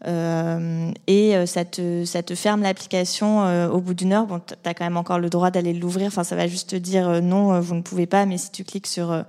Speaker 7: Euh, et euh, ça te, ça te ferme l'application euh, au bout d'une heure. Bon, tu as quand même encore le droit d'aller l'ouvrir. Enfin, ça va juste te dire non, vous ne pouvez pas. Mais si tu cliques sur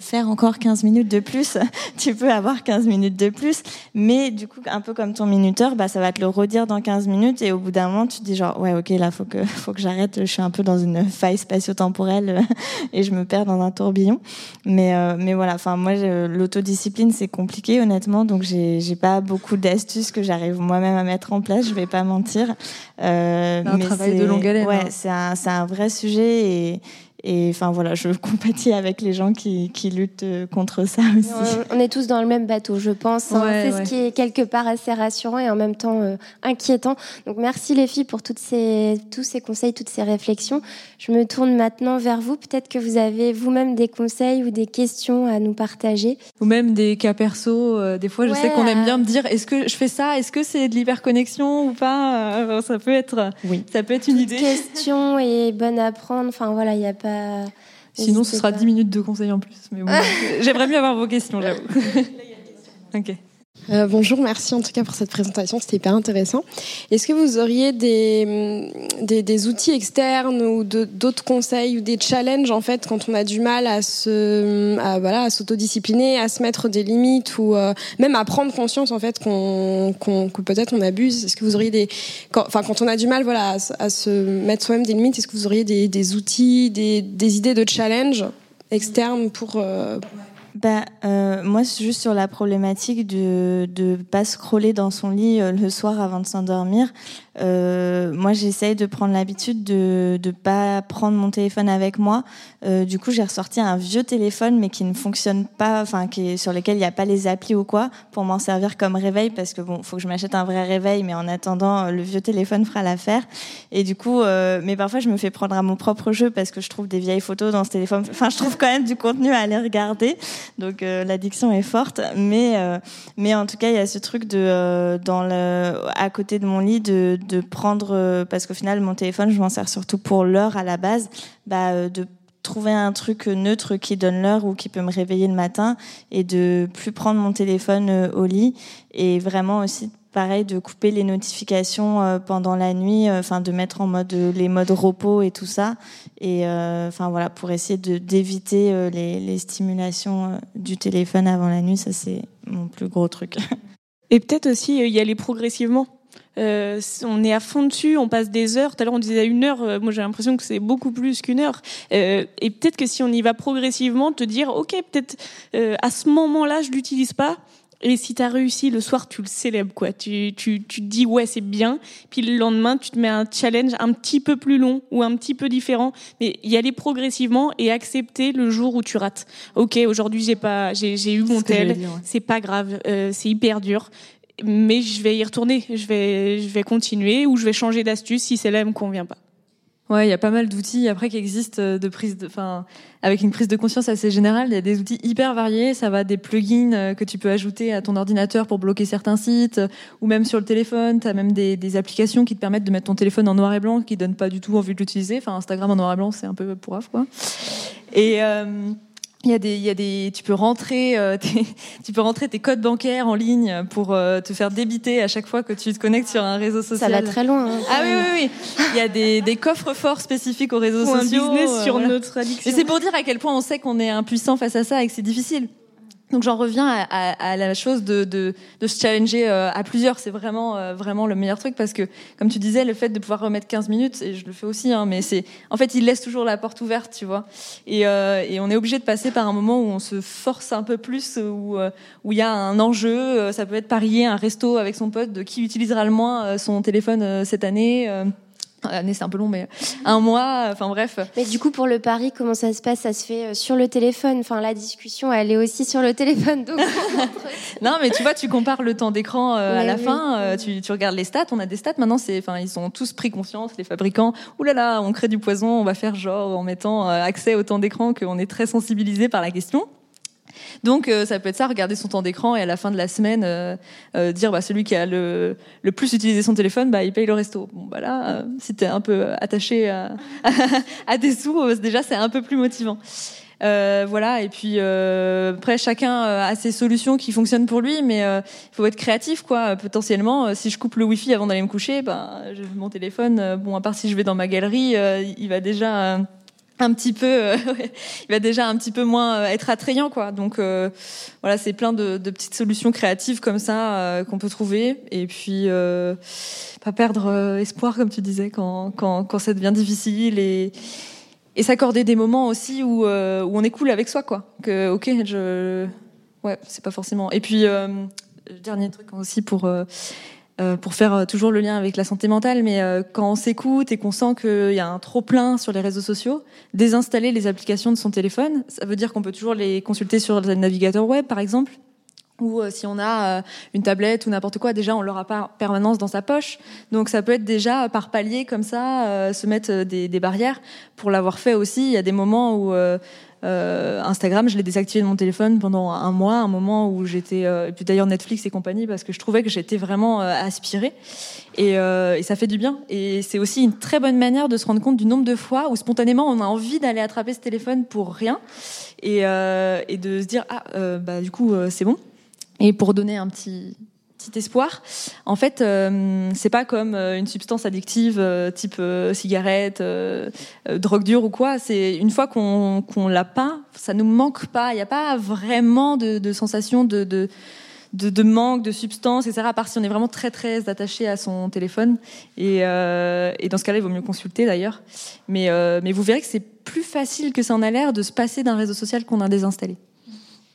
Speaker 7: faire encore 15 minutes de plus, tu peux avoir 15 minutes de plus. Mais du coup, un peu comme ton minuteur, bah, ça va te le redire dans 15 minutes. Et au bout d'un moment, tu te dis genre, ouais, ok, là, faut que, faut que j'arrête. Je suis un peu dans une faille spatio-temporelle et je me perds dans un tourbillon. Mais, mais voilà, enfin, moi, l'autodiscipline, c'est compliqué, honnêtement. Donc, j'ai pas beaucoup d'astuces que j'arrive moi-même à mettre en place. Je vais pas mentir. Euh,
Speaker 8: C'est un
Speaker 7: mais
Speaker 8: travail de longue haleine,
Speaker 7: Ouais,
Speaker 8: hein.
Speaker 7: c'est un, c'est un vrai sujet et, et enfin voilà, je compatis avec les gens qui, qui luttent euh, contre ça aussi.
Speaker 6: On on est tous dans le même bateau, je pense. hein.
Speaker 8: Ouais,
Speaker 6: c'est
Speaker 8: ouais.
Speaker 6: ce qui est quelque part assez rassurant et en même temps euh, inquiétant. Donc merci les filles pour toutes ces, tous ces conseils, toutes ces réflexions. Je me tourne maintenant vers vous. Peut-être que vous avez vous-même des conseils ou des questions à nous partager.
Speaker 8: Ou même des cas perso. euh, des fois, je sais qu'on aime
Speaker 6: euh,
Speaker 8: bien me dire est-ce que je fais ça? Est-ce que c'est de l'hyperconnexion ou pas? Euh, Ça peut être,
Speaker 7: Oui.
Speaker 8: ça peut être une idée.
Speaker 6: Question est bonne à prendre. Enfin voilà, il n'y a pas.
Speaker 8: Sinon, ce sera
Speaker 6: pas.
Speaker 8: 10 minutes de conseils en plus. Mais bon, j'aimerais mieux avoir vos questions, j'avoue. ok.
Speaker 9: Euh, bonjour, merci en tout cas pour cette présentation, c'était hyper intéressant. Est-ce que vous auriez des, hum, des, des outils externes ou d'autres conseils ou des challenges en fait quand on a du mal à se à, voilà à s'autodiscipliner, à se mettre des limites ou euh, même à prendre conscience en fait qu'on que peut-être on abuse? Est-ce que vous auriez des enfin quand on a du mal voilà à, à se mettre soi-même des limites, est-ce que vous auriez des, des outils, des, des idées de challenge externes pour euh,
Speaker 7: Bah, euh, moi, c'est juste sur la problématique de de pas scroller dans son lit euh, le soir avant de s'endormir. Euh, moi, j'essaye de prendre l'habitude de de pas prendre mon téléphone avec moi. Euh, du coup, j'ai ressorti un vieux téléphone, mais qui ne fonctionne pas, enfin, qui est, sur lequel il n'y a pas les applis ou quoi, pour m'en servir comme réveil, parce que bon, faut que je m'achète un vrai réveil, mais en attendant, euh, le vieux téléphone fera l'affaire. Et du coup, euh, mais parfois, je me fais prendre à mon propre jeu parce que je trouve des vieilles photos dans ce téléphone. Enfin, je trouve quand même du contenu à aller regarder. Donc euh, l'addiction est forte, mais mais en tout cas il y a ce truc de dans le à côté de mon lit de prendre euh, parce qu'au final mon téléphone je m'en sers surtout pour l'heure à la base, bah euh, de trouver un truc neutre qui donne l'heure ou qui peut me réveiller le matin et de plus prendre mon téléphone euh, au lit et vraiment aussi pareil de couper les notifications pendant la nuit enfin de mettre en mode les modes repos et tout ça et enfin voilà pour essayer de d'éviter les, stimulations du téléphone avant la nuit ça c'est mon plus gros truc
Speaker 1: Et peut-être aussi y aller progressivement. Euh, on est à fond dessus, on passe des heures. Tout à l'heure, on disait une heure. euh, moi, j'ai l'impression que c'est beaucoup plus qu'une heure. Euh, et peut-être que si on y va progressivement, te dire, ok, peut-être à ce moment-là, je l'utilise pas. Et si tu as réussi le soir, tu le célèbres, quoi. Tu, tu, tu te dis, ouais, c'est bien. Puis le lendemain, tu te mets un challenge un petit peu plus long ou un petit peu différent. Mais y aller progressivement et accepter le jour où tu rates. Ok, aujourd'hui, j'ai pas, j'ai, j'ai eu mon tel.
Speaker 8: ouais.
Speaker 1: C'est pas grave. euh, c'est hyper dur. Mais je vais y retourner. Je vais, je vais continuer ou je vais changer d'astuce si celle-là me convient pas.
Speaker 8: Ouais, il y a pas mal d'outils après qui existent euh, de prise enfin, avec une prise de conscience assez générale. Il y a des outils hyper variés. Ça va des plugins euh, que tu peux ajouter à ton ordinateur pour bloquer certains sites, ou même sur le téléphone. T'as même des, des applications qui te permettent de mettre ton téléphone en noir et blanc, qui donnent pas du tout envie de l'utiliser. Enfin, Instagram en noir et blanc, c'est un peu pourrave, quoi. Et euh, il y a des, il y a des, tu peux rentrer, euh, tes, tu peux rentrer tes codes bancaires en ligne pour euh, te faire débiter à chaque fois que tu te connectes sur un réseau social.
Speaker 6: Ça va très loin. hein.
Speaker 8: Ah oui, oui, oui. Il y a des, des coffres forts spécifiques aux réseaux
Speaker 1: Ou un
Speaker 8: sociaux.
Speaker 1: business
Speaker 8: euh,
Speaker 1: sur
Speaker 8: voilà.
Speaker 1: notre addiction.
Speaker 8: Et c'est pour dire à quel point on sait qu'on est impuissant face à ça et que c'est difficile. Donc j'en reviens à, à- à la chose de, de, de se challenger euh, à plusieurs. C'est vraiment, euh, vraiment le meilleur truc parce que, comme tu disais, le fait de pouvoir remettre 15 minutes, et je le fais aussi, hein, mais c'est, en fait, il laisse toujours la porte ouverte, tu vois. Et, euh, et on est obligé de passer par un moment où on se force un peu plus, où euh, où il y a un enjeu. Ça peut être parier un resto avec son pote de qui utilisera le moins son téléphone cette année. Année, c'est un peu long, mais un mois. Enfin bref.
Speaker 6: Mais du coup, pour le pari, comment ça se passe? Ça se fait euh, sur le téléphone. Enfin, la discussion, elle est aussi sur le téléphone. Donc,
Speaker 8: Non, mais tu vois, tu compares le temps d'écran euh, à la
Speaker 6: oui.
Speaker 8: fin, euh, tu, tu regardes les stats, on a des stats maintenant, c'est, enfin, ils ont tous pris conscience, les fabricants. Ouh là là, on crée du poison, on va faire genre en mettant accès au temps d'écran qu'on est très sensibilisé par la question. Donc euh, ça peut être ça, regarder son temps d'écran et à la fin de la semaine euh, euh, dire bah celui qui a le, plus utilisé son téléphone, bah il paye le resto. Bon bah là, si t'es un peu attaché à, à des sous, déjà c'est un peu plus motivant. Voilà et puis après chacun a ses solutions qui fonctionnent pour lui, mais il faut être créatif quoi. Potentiellement, si je coupe le wifi avant d'aller me coucher, je- mon téléphone, bon à part si je vais dans ma galerie, il va déjà un petit peu, euh, il va déjà un petit peu moins euh, être attrayant, quoi. Donc euh, voilà, c'est plein de, petites solutions créatives comme ça qu'on peut trouver, et puis pas perdre espoir, comme tu disais, quand, quand, quand ça devient difficile, et, et s'accorder des moments aussi où, où on est cool avec soi, quoi. Que ok, je, ouais, c'est pas forcément. Et puis dernier truc aussi pour euh, pour faire euh, toujours le lien avec la santé mentale, mais euh, quand on s'écoute et qu'on sent qu'il y a un trop plein sur les réseaux sociaux, désinstaller les applications de son téléphone, ça veut dire qu'on peut toujours les consulter sur le navigateur web, par exemple. Ou si on a une tablette ou n'importe quoi, déjà on l'aura pas en permanence dans sa poche. Donc ça peut être déjà par palier comme ça, se mettre des, des barrières. Pour l'avoir fait aussi, il y a des moments où euh, Instagram, je l'ai désactivé de mon téléphone pendant un mois, un moment où j'étais, euh, et puis d'ailleurs Netflix et compagnie, parce que je trouvais que j'étais vraiment euh, aspirée. Et, euh, et ça fait du bien. Et c'est aussi une très bonne manière de se rendre compte du nombre de fois où spontanément on a envie d'aller attraper ce téléphone pour rien et, euh, et de se dire ah bah du coup c'est bon. Et pour donner un petit petit espoir. En fait, euh, c'est pas comme euh, une substance addictive euh, type cigarette, drogue dure ou quoi. C'est une fois qu'on l'a pas, ça nous manque pas. Il n'y a pas vraiment de, sensation de, de de, manque de substance, etc. À part si on est vraiment très très attaché à son téléphone. Et, et dans ce cas-là, il vaut mieux consulter d'ailleurs. Mais, mais vous verrez que c'est plus facile que ça en a l'air de se passer d'un réseau social qu'on a désinstallé.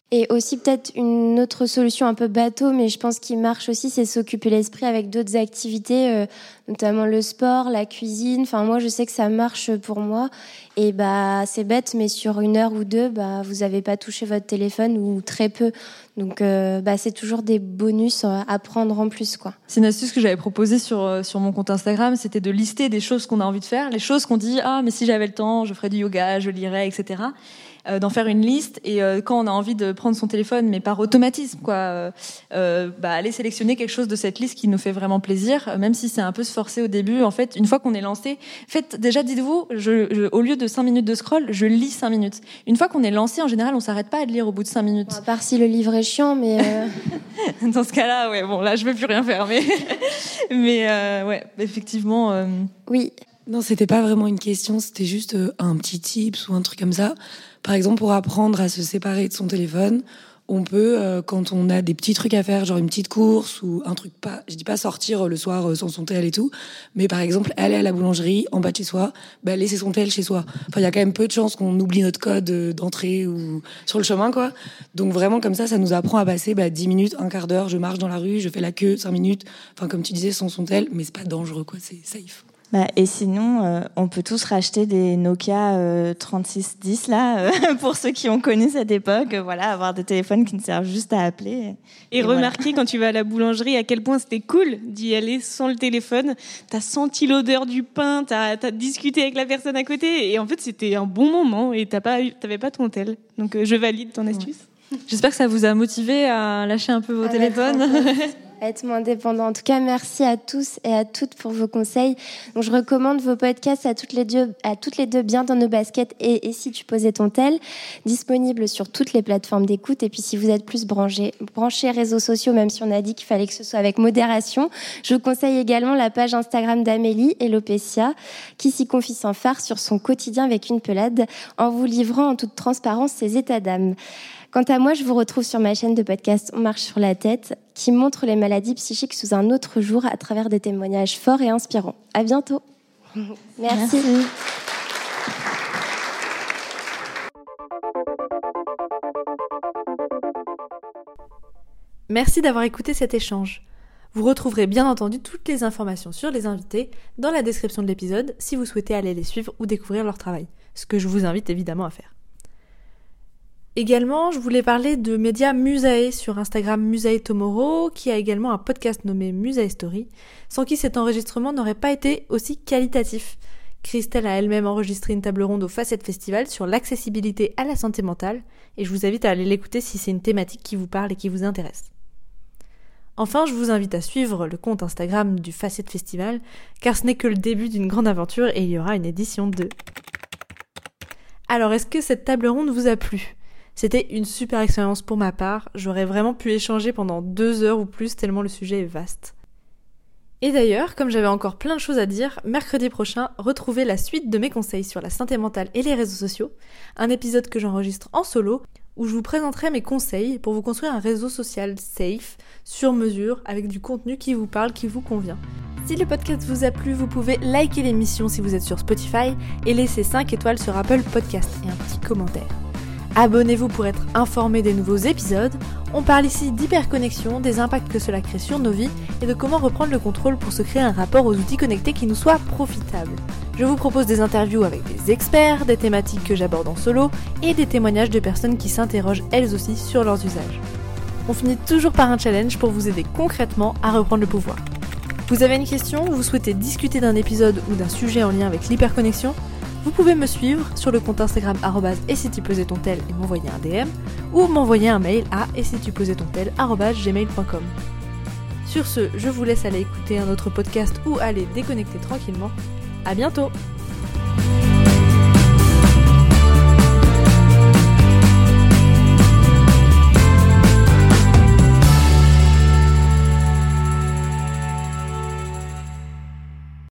Speaker 6: Et aussi peut-être une autre solution un peu bateau, mais je pense qu'il marche aussi, c'est s'occuper l'esprit avec d'autres activités, euh, notamment le sport, la cuisine. Enfin moi je sais que ça marche pour moi. Et bah c'est bête, mais sur une heure ou deux, bah vous avez pas touché votre téléphone ou très peu. Donc euh, bah c'est toujours des bonus euh, à prendre en plus quoi.
Speaker 8: C'est une astuce que j'avais proposée sur, sur mon compte Instagram, c'était de lister des choses qu'on a envie de faire, les choses qu'on dit, ah mais si j'avais le temps, je ferais du yoga, je lirais, etc. Euh, d'en faire une liste et euh, quand on a envie de prendre son téléphone, mais par automatisme, quoi, euh, bah, aller sélectionner quelque chose de cette liste qui nous fait vraiment plaisir, même si c'est un peu se forcer au début. En fait, une fois qu'on est lancé, faites déjà, dites-vous, je, je- au lieu de 5 minutes de scroll, je lis 5 minutes. Une fois qu'on est lancé, en général, on s'arrête pas à lire au bout de 5 minutes.
Speaker 6: À part si le livre est chiant, mais euh,
Speaker 8: Dans ce cas-là, ouais, bon, là, je veux plus rien faire, mais, mais euh, ouais, effectivement. euh,
Speaker 6: oui.
Speaker 10: Non, c'était pas vraiment une question, c'était juste un petit tips ou un truc comme ça. Par exemple, pour apprendre à se séparer de son téléphone, on peut, euh, quand on a des petits trucs à faire, genre une petite course ou un truc pas, je dis pas sortir euh, le soir euh, sans son tel et tout, mais par exemple aller à la boulangerie en bas de chez soi, bah, laisser son tel chez soi. Enfin, il y a quand même peu de chances qu'on oublie notre code euh, d'entrée ou sur le chemin, quoi. Donc vraiment comme ça, ça nous apprend à passer bah, 10 minutes, un quart d'heure, je marche dans la rue, je fais la queue 5 minutes, enfin comme tu disais, sans son tel, mais c'est pas dangereux, quoi, c'est safe.
Speaker 7: Bah, et sinon, euh, on peut tous racheter des Nokia euh, 3610 là, euh, pour ceux qui ont connu cette époque. voilà, avoir des téléphones qui ne servent juste à appeler.
Speaker 1: Et, remarquer quand tu vas à la boulangerie à quel point c'était cool d'y aller sans le téléphone. T'as senti l'odeur du pain, t'as as discuté avec la personne à côté, et en fait c'était un bon moment. Et t'as pas, t'avais pas ton tel. Donc euh, je valide ton astuce.
Speaker 8: J'espère que ça vous a motivé à lâcher un peu vos
Speaker 6: À
Speaker 8: téléphones.
Speaker 6: être moins dépendant. En tout cas, merci à tous et à toutes pour vos conseils. Donc, je recommande vos podcasts à toutes les deux, à toutes les deux bien dans nos baskets et, et si tu posais ton tel, disponible sur toutes les plateformes d'écoute. Et puis, si vous êtes plus branchés, branchés réseaux sociaux, même si on a dit qu'il fallait que ce soit avec modération, je vous conseille également la page Instagram d'Amélie et Lopecia, qui s'y confie sans phare sur son quotidien avec une pelade, en vous livrant en toute transparence ses états d'âme. Quant à moi, je vous retrouve sur ma chaîne de podcast On marche sur la tête, qui montre les maladies psychiques sous un autre jour à travers des témoignages forts et inspirants. À bientôt. Merci.
Speaker 5: Merci d'avoir écouté cet échange. Vous retrouverez bien entendu toutes les informations sur les invités dans la description de l'épisode si vous souhaitez aller les suivre ou découvrir leur travail, ce que je vous invite évidemment à faire. Également, je voulais parler de Média Musae sur Instagram Musae Tomorrow, qui a également un podcast nommé Musae Story, sans qui cet enregistrement n'aurait pas été aussi qualitatif. Christelle a elle-même enregistré une table ronde au Facette Festival sur l'accessibilité à la santé mentale, et je vous invite à aller l'écouter si c'est une thématique qui vous parle et qui vous intéresse. Enfin, je vous invite à suivre le compte Instagram du Facette Festival, car ce n'est que le début d'une grande aventure et il y aura une édition 2. Alors, est-ce que cette table ronde vous a plu? C'était une super expérience pour ma part, j'aurais vraiment pu échanger pendant deux heures ou plus tellement le sujet est vaste. Et d'ailleurs, comme j'avais encore plein de choses à dire, mercredi prochain, retrouvez la suite de mes conseils sur la santé mentale et les réseaux sociaux, un épisode que j'enregistre en solo, où je vous présenterai mes conseils pour vous construire un réseau social safe, sur mesure, avec du contenu qui vous parle, qui vous convient. Si le podcast vous a plu, vous pouvez liker l'émission si vous êtes sur Spotify et laisser 5 étoiles sur Apple Podcast et un petit commentaire. Abonnez-vous pour être informé des nouveaux épisodes. On parle ici d'hyperconnexion, des impacts que cela crée sur nos vies et de comment reprendre le contrôle pour se créer un rapport aux outils connectés qui nous soit profitable. Je vous propose des interviews avec des experts, des thématiques que j'aborde en solo et des témoignages de personnes qui s'interrogent elles aussi sur leurs usages. On finit toujours par un challenge pour vous aider concrètement à reprendre le pouvoir. Vous avez une question, vous souhaitez discuter d'un épisode ou d'un sujet en lien avec l'hyperconnexion? Vous pouvez me suivre sur le compte Instagram et si tu ton tel et m'envoyer un DM ou m'envoyer un mail à et si tu ton tel. Sur ce, je vous laisse aller écouter un autre podcast ou aller déconnecter tranquillement. À bientôt!